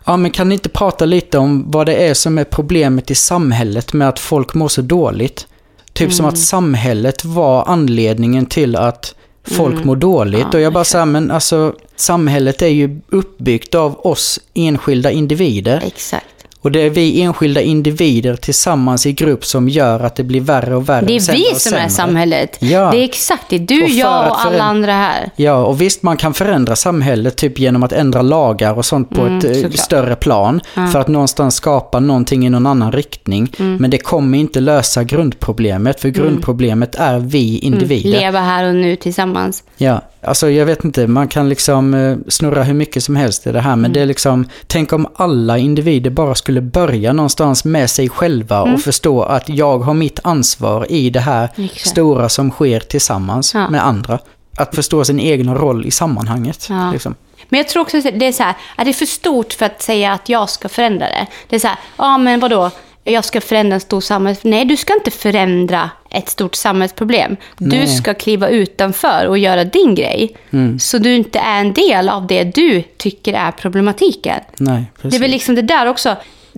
Speaker 1: Ja, men kan ni inte prata lite om vad det är som är problemet i samhället med att folk mår så dåligt? Typ som
Speaker 2: Mm.
Speaker 1: att samhället var anledningen till att folk mår dåligt.
Speaker 2: Mm. Ja,
Speaker 1: och jag bara säger, men alltså samhället är ju uppbyggt av oss enskilda individer.
Speaker 2: Exakt.
Speaker 1: Och det är vi enskilda individer tillsammans i grupp som gör att det blir värre och värre.
Speaker 2: Det
Speaker 1: och
Speaker 2: är
Speaker 1: sämre
Speaker 2: vi
Speaker 1: och
Speaker 2: som är samhället.
Speaker 1: Ja.
Speaker 2: Det är exakt det. Du,
Speaker 1: Och
Speaker 2: jag och alla andra här.
Speaker 1: Ja, och visst man kan förändra samhället typ genom att ändra lagar och sånt på ett eh,
Speaker 2: Mm, såklart.
Speaker 1: större plan. För att någonstans skapa någonting i någon annan riktning.
Speaker 2: Mm.
Speaker 1: Men det kommer inte lösa grundproblemet, för grundproblemet är vi individer.
Speaker 2: Leva här och nu tillsammans.
Speaker 1: Ja, alltså jag vet inte, man kan liksom eh, snurra hur mycket som helst i det här,
Speaker 2: Mm.
Speaker 1: men det är liksom, tänk om alla individer bara skulle börja någonstans med sig själva och förstå att jag har mitt ansvar i det här
Speaker 2: Mm. Exakt.
Speaker 1: stora som sker tillsammans
Speaker 2: Ja.
Speaker 1: med andra. Att förstå sin egen roll i sammanhanget.
Speaker 2: Ja.
Speaker 1: Liksom.
Speaker 2: Men jag tror också att det är så här, att det är för stort för att säga att jag ska förändra det. Det är så här, ja men vadå? Jag ska förändra en stor samhälls... Nej, du ska inte förändra ett stort samhällsproblem. Du
Speaker 1: Nej.
Speaker 2: ska kliva utanför och göra din grej. Så du inte är en del av det du tycker är problematiken.
Speaker 1: Nej, precis.
Speaker 2: Det är väl liksom det där också.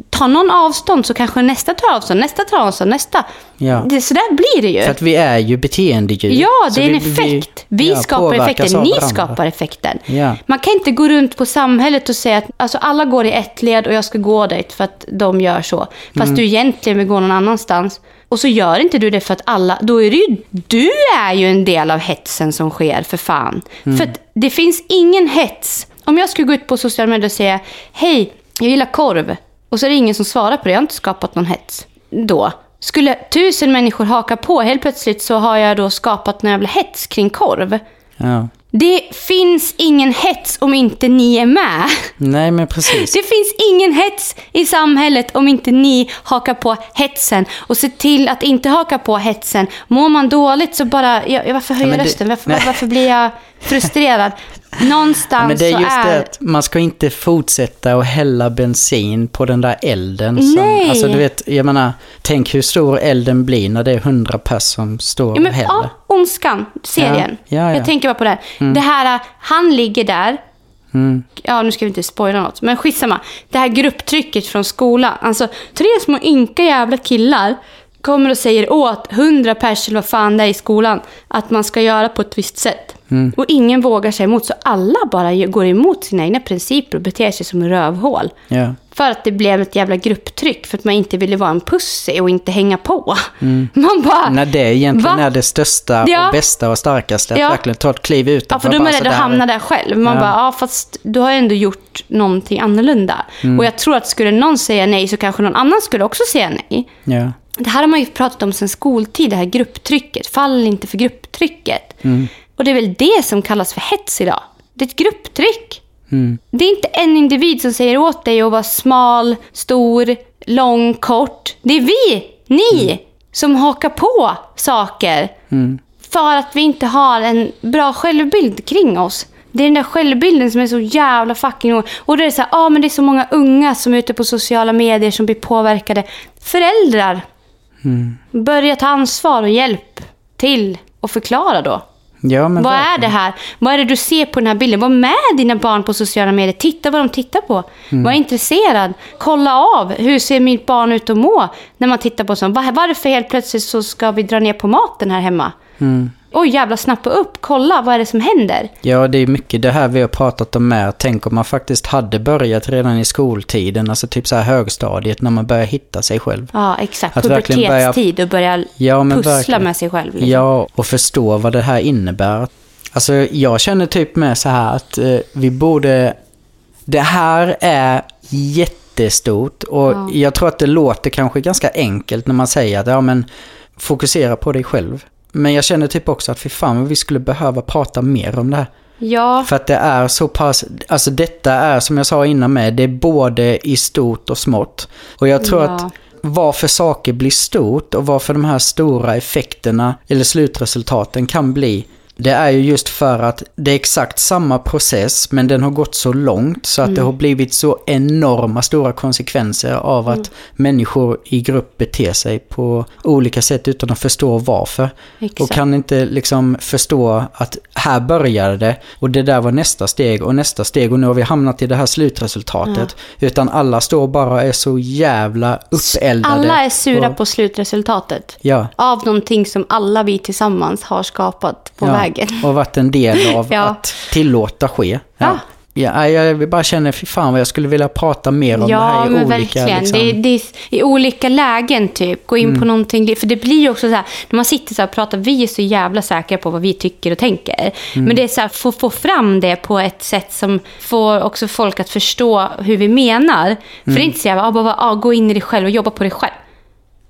Speaker 2: Tar någon avstånd så kanske nästa tar avstånd, nästa tar avstånd, nästa.
Speaker 1: Ja.
Speaker 2: Det, så där blir det ju.
Speaker 1: För att vi är ju beteendedjur.
Speaker 2: Ja,
Speaker 1: Så
Speaker 2: det är en
Speaker 1: vi-
Speaker 2: effekt. Vi,
Speaker 1: ja,
Speaker 2: skapar effekten, ni skapar effekten.
Speaker 1: Ja.
Speaker 2: Man kan inte gå runt på samhället och säga att alltså, alla går i ett led och jag ska gå dit för att de gör så. Fast
Speaker 1: Mm.
Speaker 2: du egentligen vill gå någon annanstans. Och så gör inte du det för att alla, då är det ju, du är ju en del av hetsen som sker för fan.
Speaker 1: Mm.
Speaker 2: För det finns ingen hets. Om jag skulle gå ut på sociala medier och säga, hej, jag gillar korv. Och så är det ingen som svarar på det, jag har inte skapat någon hets. Då. Skulle tusen människor haka på, helt plötsligt så har jag då skapat en jävla hets kring korv.
Speaker 1: Ja.
Speaker 2: Det finns ingen hets om inte ni är med.
Speaker 1: Nej, men precis.
Speaker 2: Det finns ingen hets i samhället om inte ni hakar på hetsen. Och se till att inte haka på hetsen. Mår man dåligt så bara... Ja, varför höjer jag rösten? Varför, varför blir jag frustrerad? Någonstans
Speaker 1: Men det är just
Speaker 2: är...
Speaker 1: det att man ska inte fortsätta att hälla bensin på den där elden. Som,
Speaker 2: Nej.
Speaker 1: Alltså du vet, jag menar, tänk hur stor elden blir när det är hundra pers som står
Speaker 2: Ja,
Speaker 1: och
Speaker 2: men,
Speaker 1: häller.
Speaker 2: ja, Ondskan, serien.
Speaker 1: Ja, ja, ja.
Speaker 2: Jag tänker bara på det här. Det här, han ligger där.
Speaker 1: Mm.
Speaker 2: Ja, nu ska vi inte spoila något. Men skitsamma. Det här grupptrycket från skolan. Alltså, tre små ynka jävla killar kommer och säger åt hundra pers eller vad fan det är i skolan att man ska göra på ett visst sätt.
Speaker 1: Mm.
Speaker 2: Och ingen vågar sig emot. Så alla bara går emot sina egna principer och beter sig som rövhål.
Speaker 1: Ja.
Speaker 2: För att det blev ett jävla grupptryck. För att man inte ville vara en pussy och inte hänga på. Man bara...
Speaker 1: När det egentligen
Speaker 2: Va?
Speaker 1: är det största
Speaker 2: Ja.
Speaker 1: och bästa och starkaste. Att
Speaker 2: Ja.
Speaker 1: verkligen ta ett kliv ut.
Speaker 2: Ja, för då är man rädd att hamna där själv. Man
Speaker 1: Ja.
Speaker 2: bara, ja fast du har ändå gjort någonting annorlunda.
Speaker 1: Mm.
Speaker 2: Och jag tror att skulle någon säga nej så kanske någon annan skulle också säga nej.
Speaker 1: Ja.
Speaker 2: Det här har man ju pratat om sedan skoltid, det här grupptrycket. Fall inte för grupptrycket.
Speaker 1: Mm.
Speaker 2: Och det är väl det som kallas för hets idag. Det är ett grupptryck.
Speaker 1: Mm.
Speaker 2: Det är inte en individ som säger åt dig att vara smal, stor, lång, kort. Det är vi, ni,
Speaker 1: Mm.
Speaker 2: som hakar på saker. För att vi inte har en bra självbild kring oss. Det är den där självbilden som är så jävla fucking o- Och då är det så här, ah, men det är så många unga som är ute på sociala medier som blir påverkade. Föräldrar, börja ta ansvar och hjälp till och förklara då.
Speaker 1: Ja, men
Speaker 2: Vad är
Speaker 1: verkligen.
Speaker 2: det här? Vad är det du ser på den här bilden? Var med dina barn på sociala medier. Titta vad de tittar på.
Speaker 1: Mm.
Speaker 2: Var intresserad. Kolla av. Hur ser mitt barn ut att må när man tittar på sånt? Var- Varför helt plötsligt så ska vi dra ner på maten här hemma?
Speaker 1: Mm.
Speaker 2: Oj, jävla snappa upp. Kolla, vad är det som händer?
Speaker 1: Ja, det är mycket det här vi har pratat om med. Tänk om man faktiskt hade börjat redan i skoltiden, alltså typ så här högstadiet, när man börjar hitta sig själv.
Speaker 2: Ja, exakt.
Speaker 1: Att verkligen börja-
Speaker 2: Pubertetstid och börja
Speaker 1: Ja,
Speaker 2: pussla
Speaker 1: verkligen.
Speaker 2: med sig själv. Liksom.
Speaker 1: Ja, och förstå vad det här innebär. Alltså, jag känner typ med så här att eh, vi borde... Det här är jättestort och
Speaker 2: Ja.
Speaker 1: jag tror att det låter kanske ganska enkelt när man säger att ja, men fokusera på dig själv. Men jag känner typ också att fy fan vi skulle behöva prata mer om det här.
Speaker 2: Ja,
Speaker 1: För att det är så pass, alltså detta är som jag sa innan med, det är både i stort och smått. Och jag tror
Speaker 2: Ja.
Speaker 1: att varför saker blir stort och varför de här stora effekterna eller slutresultaten kan bli det är ju just för att det är exakt samma process men den har gått så långt så att det har blivit så enorma stora konsekvenser av att människor i grupp beter sig på olika sätt utan att förstå varför.
Speaker 2: Exakt.
Speaker 1: Och kan inte liksom förstå att här började det och det där var nästa steg och nästa steg och nu har vi hamnat i det här slutresultatet. Utan alla står bara och är så jävla uppeldade.
Speaker 2: alla är sura
Speaker 1: och,
Speaker 2: på slutresultatet.
Speaker 1: Ja.
Speaker 2: Av någonting som alla vi tillsammans har skapat på
Speaker 1: ja,
Speaker 2: vägen.
Speaker 1: Och varit en del av
Speaker 2: Ja.
Speaker 1: att tillåta ske.
Speaker 2: Ja.
Speaker 1: Ja, jag bara känner, fy fan vad jag skulle vilja prata mer om det
Speaker 2: Ja,
Speaker 1: här i
Speaker 2: men
Speaker 1: olika...
Speaker 2: verkligen.
Speaker 1: Liksom,
Speaker 2: Det, det i olika lägen typ. Gå in
Speaker 1: Mm.
Speaker 2: på någonting. För det blir ju också så här, när man sitter så här och pratar, vi är så jävla säkra på vad vi tycker och tänker.
Speaker 1: Mm.
Speaker 2: Men det är så här, få, få fram det på ett sätt som får också folk att förstå hur vi menar. För det är inte så jävla, ah, bara, ah, gå in i dig själv och jobba på dig själv.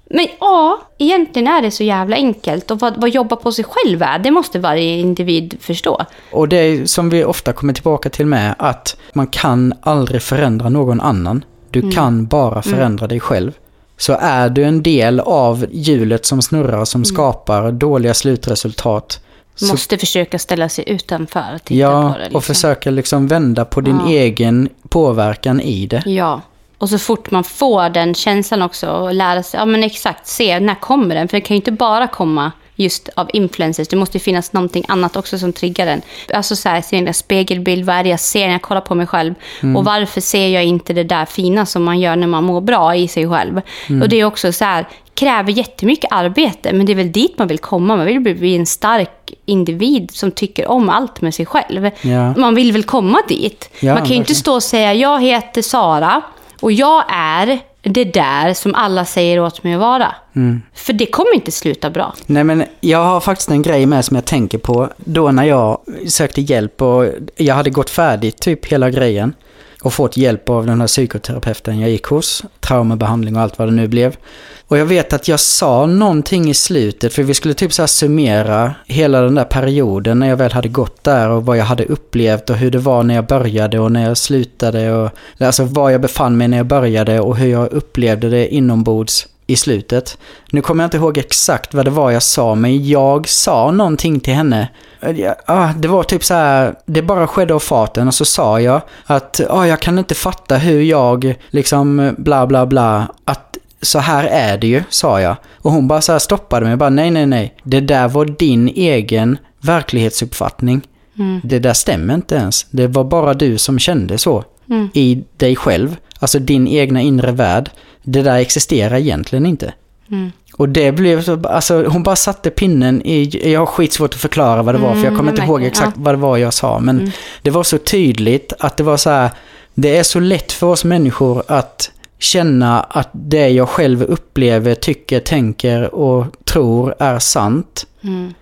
Speaker 2: Men ja, egentligen är det så jävla enkelt. Och vad, vad jobba på sig själv är, det måste varje individ förstå.
Speaker 1: Och det är som vi ofta kommer tillbaka till med att man kan aldrig förändra någon annan. Du
Speaker 2: Mm.
Speaker 1: kan bara förändra dig själv. Så är du en del av hjulet som snurrar
Speaker 2: Mm.
Speaker 1: som skapar dåliga slutresultat
Speaker 2: måste försöka ställa sig utanför och titta
Speaker 1: Ja,
Speaker 2: på det. liksom.
Speaker 1: och försöka liksom vända på din
Speaker 2: Ja.
Speaker 1: egen påverkan i det.
Speaker 2: Ja. Och så fort man får den känslan också och lära sig, ja men exakt, se när kommer den? För det kan ju inte bara komma just av influencers. Det måste ju finnas någonting annat också som triggar den. Alltså så här, sin spegelbild, vad är det jag ser när jag kollar på mig själv? Och varför ser jag inte det där fina som man gör när man mår bra i sig själv? Och det är också så här, kräver jättemycket arbete, men det är väl dit man vill komma. Man vill bli en stark individ som tycker om allt med sig själv.
Speaker 1: Ja.
Speaker 2: Man vill väl komma dit.
Speaker 1: Ja,
Speaker 2: man kan ju inte stå och säga, jag heter Sara och jag är det där som alla säger åt mig att vara.
Speaker 1: Mm.
Speaker 2: För det kommer inte sluta bra.
Speaker 1: Nej men jag har faktiskt en grej med som jag tänker på. Då när jag sökte hjälp och jag hade gått färdigt typ hela grejen. Och fått hjälp av den här psykoterapeuten jag gick hos. Traumabehandling och allt vad det nu blev. Och jag vet att jag sa någonting i slutet, för vi skulle typ så här summera hela den där perioden när jag väl hade gått där och vad jag hade upplevt och hur det var när jag började och när jag slutade. Och, alltså var jag befann mig när jag började och hur jag upplevde det inombords i slutet. Nu kommer jag inte ihåg exakt vad det var jag sa, men jag sa någonting till henne. Ja, ah, det var typ så här, det bara skedde av farten och så sa jag att ah, jag kan inte fatta hur jag liksom bla bla bla, att så här är det ju, sa jag. Och hon bara så här stoppade mig och bara nej nej nej, det där var din egen verklighetsuppfattning. Det där stämmer inte ens. Det var bara du som kände så. I dig själv. Alltså din egna inre värld. Det där existerar egentligen inte. Och det blev så, alltså hon bara satte pinnen i, jag har skitsvårt att förklara vad det var för jag kommer
Speaker 2: Mm,
Speaker 1: inte ihåg exakt vad det var jag sa. Men det var så tydligt att det var så här, det är så lätt för oss människor att känna att det jag själv upplever, tycker, tänker och tror är sant.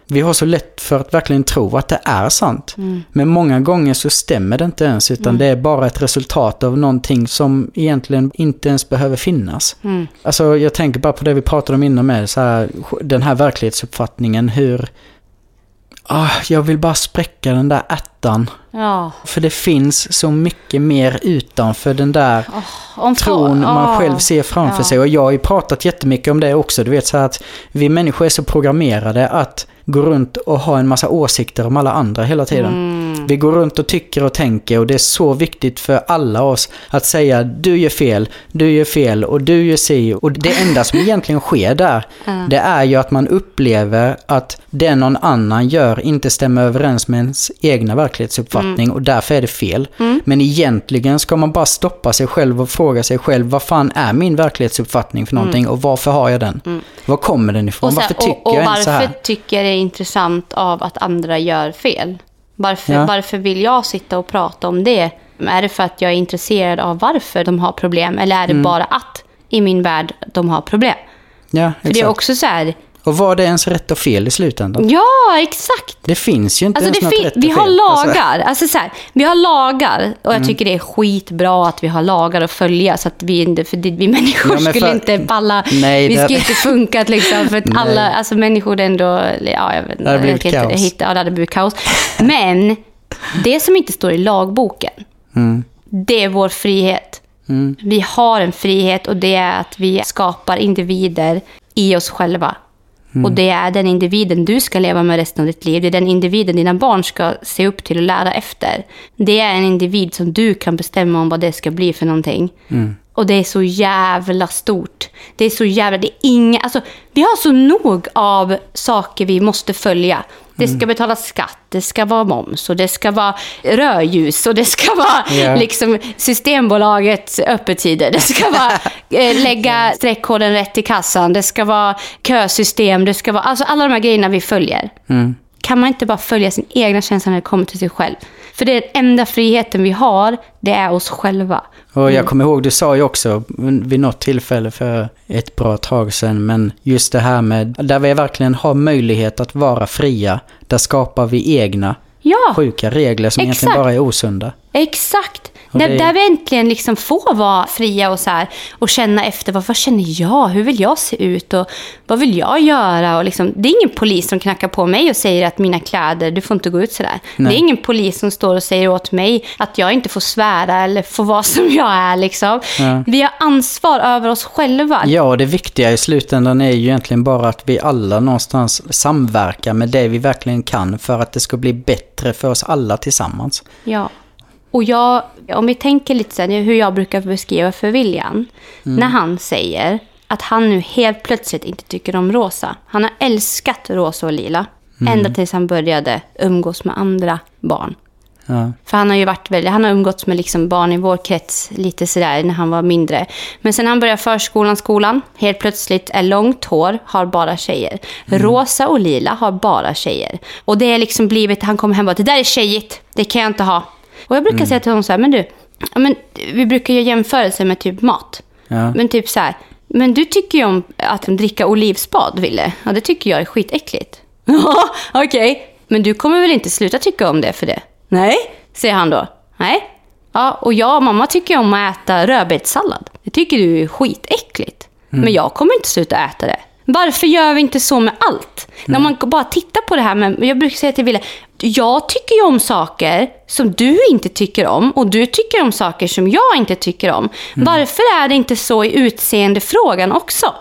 Speaker 1: Vi har så lätt för att verkligen tro att det är sant. Men många gånger så stämmer det inte ens utan det är bara ett resultat av någonting som egentligen inte ens behöver finnas. Alltså jag tänker bara på det vi pratade om innan med så här, den här verklighetsuppfattningen hur ah, jag vill bara spräcka den där ärtan.
Speaker 2: Ja.
Speaker 1: För det finns så mycket mer utanför den där
Speaker 2: Om
Speaker 1: tron man
Speaker 2: ja.
Speaker 1: själv ser framför
Speaker 2: Ja.
Speaker 1: sig. Och jag har ju pratat jättemycket om det också. Du vet så att vi människor är så programmerade att gå runt och ha en massa åsikter om alla andra hela tiden.
Speaker 2: Mm.
Speaker 1: Vi går runt och tycker och tänker och det är så viktigt för alla oss att säga du gör fel, du gör fel och du gör si. Och det enda som egentligen sker där, det är ju att man upplever att det någon annan gör inte stämmer överens med ens egna verklighetsuppfattning och därför är det fel. Men egentligen ska man bara stoppa sig själv och fråga sig själv vad fan är min verklighetsuppfattning för någonting och varför har jag den? Var kommer den ifrån?
Speaker 2: Här,
Speaker 1: varför tycker
Speaker 2: och, och
Speaker 1: jag ens så
Speaker 2: varför
Speaker 1: här?
Speaker 2: tycker jag det är intressant av att andra gör fel? Varför,
Speaker 1: Ja.
Speaker 2: varför vill jag sitta och prata om det? Är det för att jag är intresserad av varför de har problem? Eller är det
Speaker 1: Mm.
Speaker 2: bara att i min värld de har problem?
Speaker 1: Ja,
Speaker 2: För det är också så här,
Speaker 1: Och vad är ens rätt och fel i slutändan?
Speaker 2: ja exakt!
Speaker 1: Det finns ju inte
Speaker 2: Alltså
Speaker 1: ens
Speaker 2: det
Speaker 1: något rätt och
Speaker 2: vi har
Speaker 1: fel. Alltså, Mm.
Speaker 2: lagar. Alltså så här, vi har lagar och jag tycker det är skitbra att vi har lagar att följa så att vi inte, för det- vi människor
Speaker 1: Ja, men
Speaker 2: skulle
Speaker 1: för-
Speaker 2: inte palla.
Speaker 1: Nej,
Speaker 2: vi
Speaker 1: det-
Speaker 2: skulle inte funkat liksom för att alla, alltså människor ändå, ja jag vet inte.
Speaker 1: Det hade blivit
Speaker 2: jag
Speaker 1: kaos.
Speaker 2: Hitta, ja, det hade blivit kaos. Men det som inte står i lagboken,
Speaker 1: Mm.
Speaker 2: det är vår frihet. Vi har en frihet och det är att vi skapar individer i oss själva.
Speaker 1: Mm.
Speaker 2: Och det är den individen du ska leva med resten av ditt liv. Det är den individen dina barn ska se upp till och lära efter. Det är en individ som du kan bestämma om vad det ska bli för någonting.
Speaker 1: Mm.
Speaker 2: Och det är så jävla stort. Det är så jävla... Det är inga, alltså, vi har så nog av saker vi måste följa. Det
Speaker 1: Mm.
Speaker 2: ska betalas skatt, det ska vara moms och det ska vara rödljus och det ska vara
Speaker 1: Ja.
Speaker 2: liksom Systembolagets öppettider. Det ska vara eh, lägga streckkoden rätt i kassan, det ska vara kösystem, det ska vara... Alltså alla de här grejerna vi följer.
Speaker 1: Mm.
Speaker 2: Kan man inte bara följa sin egna känsla när det kommer till sig själv? För det är den enda friheten vi har, det är oss själva.
Speaker 1: Och jag kommer ihåg, du sa ju också vid något tillfälle för ett bra tag sedan, men just det här med, där vi verkligen har möjlighet att vara fria, där skapar vi egna
Speaker 2: Ja,
Speaker 1: sjuka regler som egentligen
Speaker 2: Exakt.
Speaker 1: bara är osunda.
Speaker 2: exakt. Där, där vi äntligen liksom får vara fria och, så här, och känna efter vad, vad känner jag? Hur vill jag se ut? Och vad vill jag göra? Och liksom, det är ingen polis som knackar på mig och säger att mina kläder, du får inte gå ut sådär. Det är ingen polis som står och säger åt mig att jag inte får svära eller får vara som jag är. Liksom.
Speaker 1: Ja.
Speaker 2: Vi har ansvar över oss själva.
Speaker 1: Ja, och det viktiga i slutändan är ju egentligen bara att vi alla någonstans samverkar med det vi verkligen kan för att det ska bli bättre för oss alla tillsammans.
Speaker 2: Ja. Och jag, om vi tänker lite sen hur jag brukar beskriva för William. När han säger att han nu helt plötsligt inte tycker om rosa. Han har älskat rosa och lila. Ända tills han började umgås med andra barn.
Speaker 1: Ja.
Speaker 2: För han har ju varit väldigt, han har umgåtts med liksom barn i vår krets lite sådär när han var mindre. Men sen han började förskolan, skolan, helt plötsligt är långt hår, har bara tjejer. Rosa och lila har bara tjejer. Och det är liksom blivit, han kommer hem och bara, det där är tjejigt, det kan jag inte ha. Och jag brukar säga till honom så här, men du, ja, men vi brukar göra jämförelser med typ mat.
Speaker 1: Ja.
Speaker 2: Men typ så här, men du tycker ju om att dricka olivspad, Ville. Ja, det tycker jag är skitäckligt. Ja, okej. Men du kommer väl inte sluta tycka om det för det? Nej, säger han då. Nej. Ja, och jag och mamma tycker om att äta rödbetssallad. Det tycker du är skitäckligt. Men jag kommer inte sluta äta det. Varför gör vi inte så med allt? När man bara tittar på det här med, jag brukar säga till Wille, jag tycker ju om saker som du inte tycker om och du tycker om saker som jag inte tycker om. Varför är det inte så i utseendefrågan också?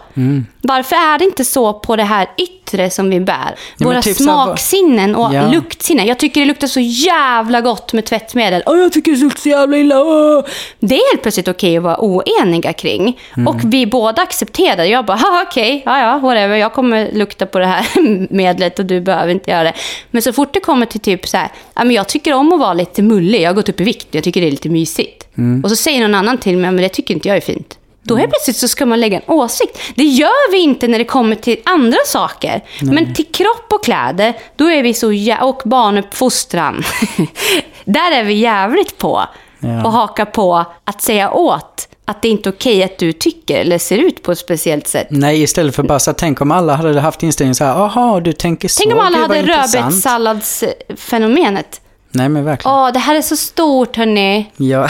Speaker 2: Varför är det inte så på det här yttre som vi bär?
Speaker 1: men
Speaker 2: Våra
Speaker 1: typ
Speaker 2: smaksinnen och
Speaker 1: Ja.
Speaker 2: luktsinnen. Jag tycker det luktar så jävla gott med tvättmedel. Och jag tycker det luktar så jävla illa. Åh. Det är helt plötsligt okej att vara oeniga kring. Och vi båda accepterar. Jag bara, "Haha, okej, ja ja, whatever. Jag kommer lukta på det här medlet och du behöver inte göra det. Men så fort det kommer till typ så här, ja, men jag tycker om att vara lite mullig. Jag har gått upp i vikt, jag tycker det är lite mysigt. Och så säger någon annan till mig, men det tycker inte jag är fint. Då helt plötsligt så ska man lägga en åsikt. Det gör vi inte när det kommer till andra saker. Men till kropp och kläder, då är vi så jä- och barnuppfostran. Där är vi jävligt på.
Speaker 1: Ja.
Speaker 2: Och haka på att säga åt att det inte är okej att du tycker eller ser ut på ett speciellt sätt.
Speaker 1: Nej, istället för bara så tänk om alla hade haft inställningen så här, aha, du tänker så.
Speaker 2: Tänk om alla hade
Speaker 1: intressant."
Speaker 2: rödbetssalladsfenomenet.
Speaker 1: Nej, men verkligen.
Speaker 2: Åh, det här är så stort hörni.
Speaker 1: Ja.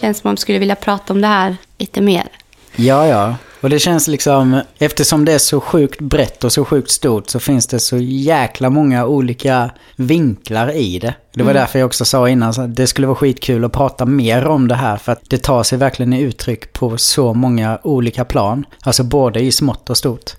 Speaker 2: Känns som om man skulle vilja prata om det här lite mer.
Speaker 1: Ja, ja. Och det känns liksom, eftersom det är så sjukt brett och så sjukt stort så finns det så jäkla många olika vinklar i det. Det var därför jag också sa innan att det skulle vara skitkul att prata mer om det här för att det tar sig verkligen i uttryck på så många olika plan. Alltså både i smått och stort.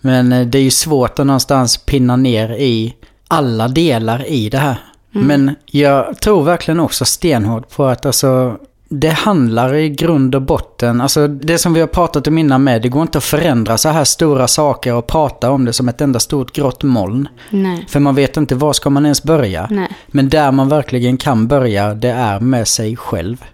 Speaker 1: Men eh, det är ju svårt att någonstans pinna ner i alla delar i det här. Men jag tror verkligen också stenhårt på att alltså det handlar i grund och botten, alltså det som vi har pratat om innan med, det går inte att förändra så här stora saker och prata om det som ett enda stort grått moln.
Speaker 2: Nej.
Speaker 1: För man vet inte var ska man ens börja.
Speaker 2: Nej.
Speaker 1: Men där man verkligen kan börja, det är med sig själv.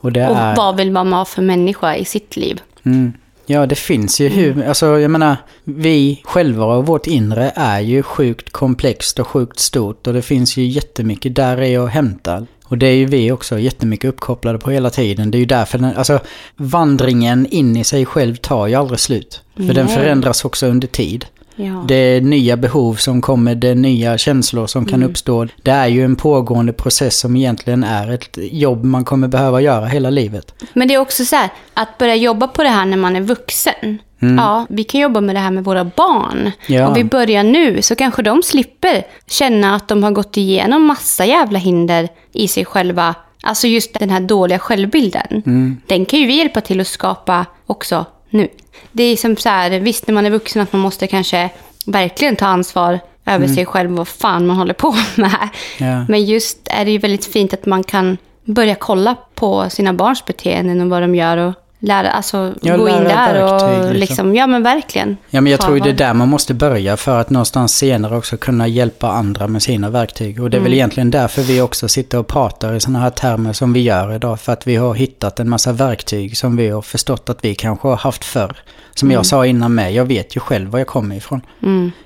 Speaker 1: Och det
Speaker 2: Och
Speaker 1: är...
Speaker 2: vad vill man ha för människa i sitt liv?
Speaker 1: Mm. Ja, det finns ju hur, alltså jag menar, vi själva och vårt inre är ju sjukt komplext och sjukt stort och det finns ju jättemycket där i att hämta. Och det är ju vi också jättemycket uppkopplade på hela tiden. Det är ju därför den, alltså vandringen in i sig själv tar ju aldrig slut. För den
Speaker 2: Nej.
Speaker 1: förändras också under tid.
Speaker 2: Ja.
Speaker 1: Det är nya behov som kommer, det är nya känslor som kan uppstå. Det är ju en pågående process som egentligen är ett jobb man kommer behöva göra hela livet.
Speaker 2: Men det är också så här, att börja jobba på det här när man är vuxen. Ja, vi kan jobba med det här med våra barn.
Speaker 1: Ja.
Speaker 2: Om vi börjar nu så kanske de slipper känna att de har gått igenom massa jävla hinder i sig själva. Alltså just den här dåliga självbilden. Den kan ju vi hjälpa till att skapa också nu. Det är som så här, visst när man är vuxen att man måste kanske verkligen ta ansvar över sig själv vad fan man håller på med.
Speaker 1: Ja.
Speaker 2: Men just är det ju väldigt fint att man kan börja kolla på sina barns beteenden och vad de gör och lära, alltså
Speaker 1: Ja,
Speaker 2: gå in
Speaker 1: lära
Speaker 2: där och
Speaker 1: verktyg, liksom.
Speaker 2: liksom. ja men verkligen.
Speaker 1: Ja, men jag tror det är där man måste börja för att någonstans senare också kunna hjälpa andra med sina verktyg. Och det är
Speaker 2: Mm.
Speaker 1: väl egentligen därför vi också sitter och pratar i sådana här termer som vi gör idag. För att vi har hittat en massa verktyg som vi har förstått att vi kanske har haft förr. Som
Speaker 2: Mm.
Speaker 1: jag sa innan med, jag vet ju själv var jag kommer ifrån.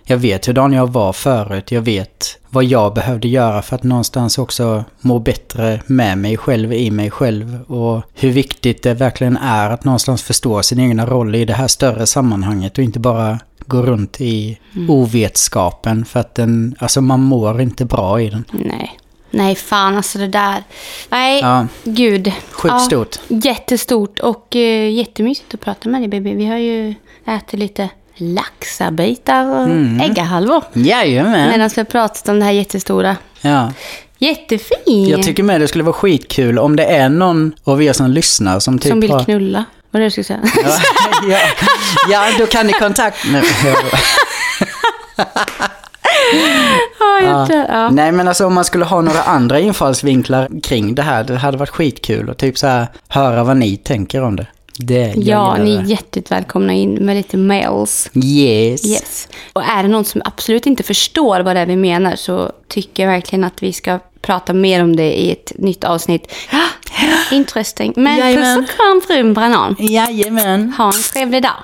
Speaker 1: Jag vet hur jag var förut, jag vet vad jag behövde göra för att någonstans också må bättre med mig själv, i mig själv. Och hur viktigt det verkligen är att någonstans förstå sin egna roll i det här större sammanhanget och inte bara gå runt i ovetskapen för att den, alltså man mår inte bra i den.
Speaker 2: Nej. Nej, fan alltså det där. Nej,
Speaker 1: Ja.
Speaker 2: gud.
Speaker 1: Sjukt stort.
Speaker 2: Jättestort och uh, jättemysigt att prata med dig baby. Vi har ju ätit lite laxabitar och
Speaker 1: Mm.
Speaker 2: äggahalvor.
Speaker 1: Jajamän.
Speaker 2: Medan vi har pratat om det här jättestora.
Speaker 1: Ja.
Speaker 2: Jättefin!
Speaker 1: Jag tycker med det skulle vara skitkul om det är någon av er som lyssnar som typ
Speaker 2: Som vill
Speaker 1: har...
Speaker 2: knulla. Vad är det du skulle säga?
Speaker 1: Ja, ja, ja, då kan ni kontakta mig.
Speaker 2: Ja, ja.
Speaker 1: Nej men alltså om man skulle ha några andra infallsvinklar kring det här, det hade varit skitkul och typ så här höra vad ni tänker om det. Det
Speaker 2: Ja, ni är hjärtligt välkomna in med lite mails.
Speaker 1: Yes.
Speaker 2: Yes. Och är det någon som absolut inte förstår vad det är vi menar så tycker jag verkligen att vi ska prata mer om det i ett nytt avsnitt. Interesting. Men puss och kram frun Banan.
Speaker 1: Jajamän.
Speaker 2: Ha en trevlig dag.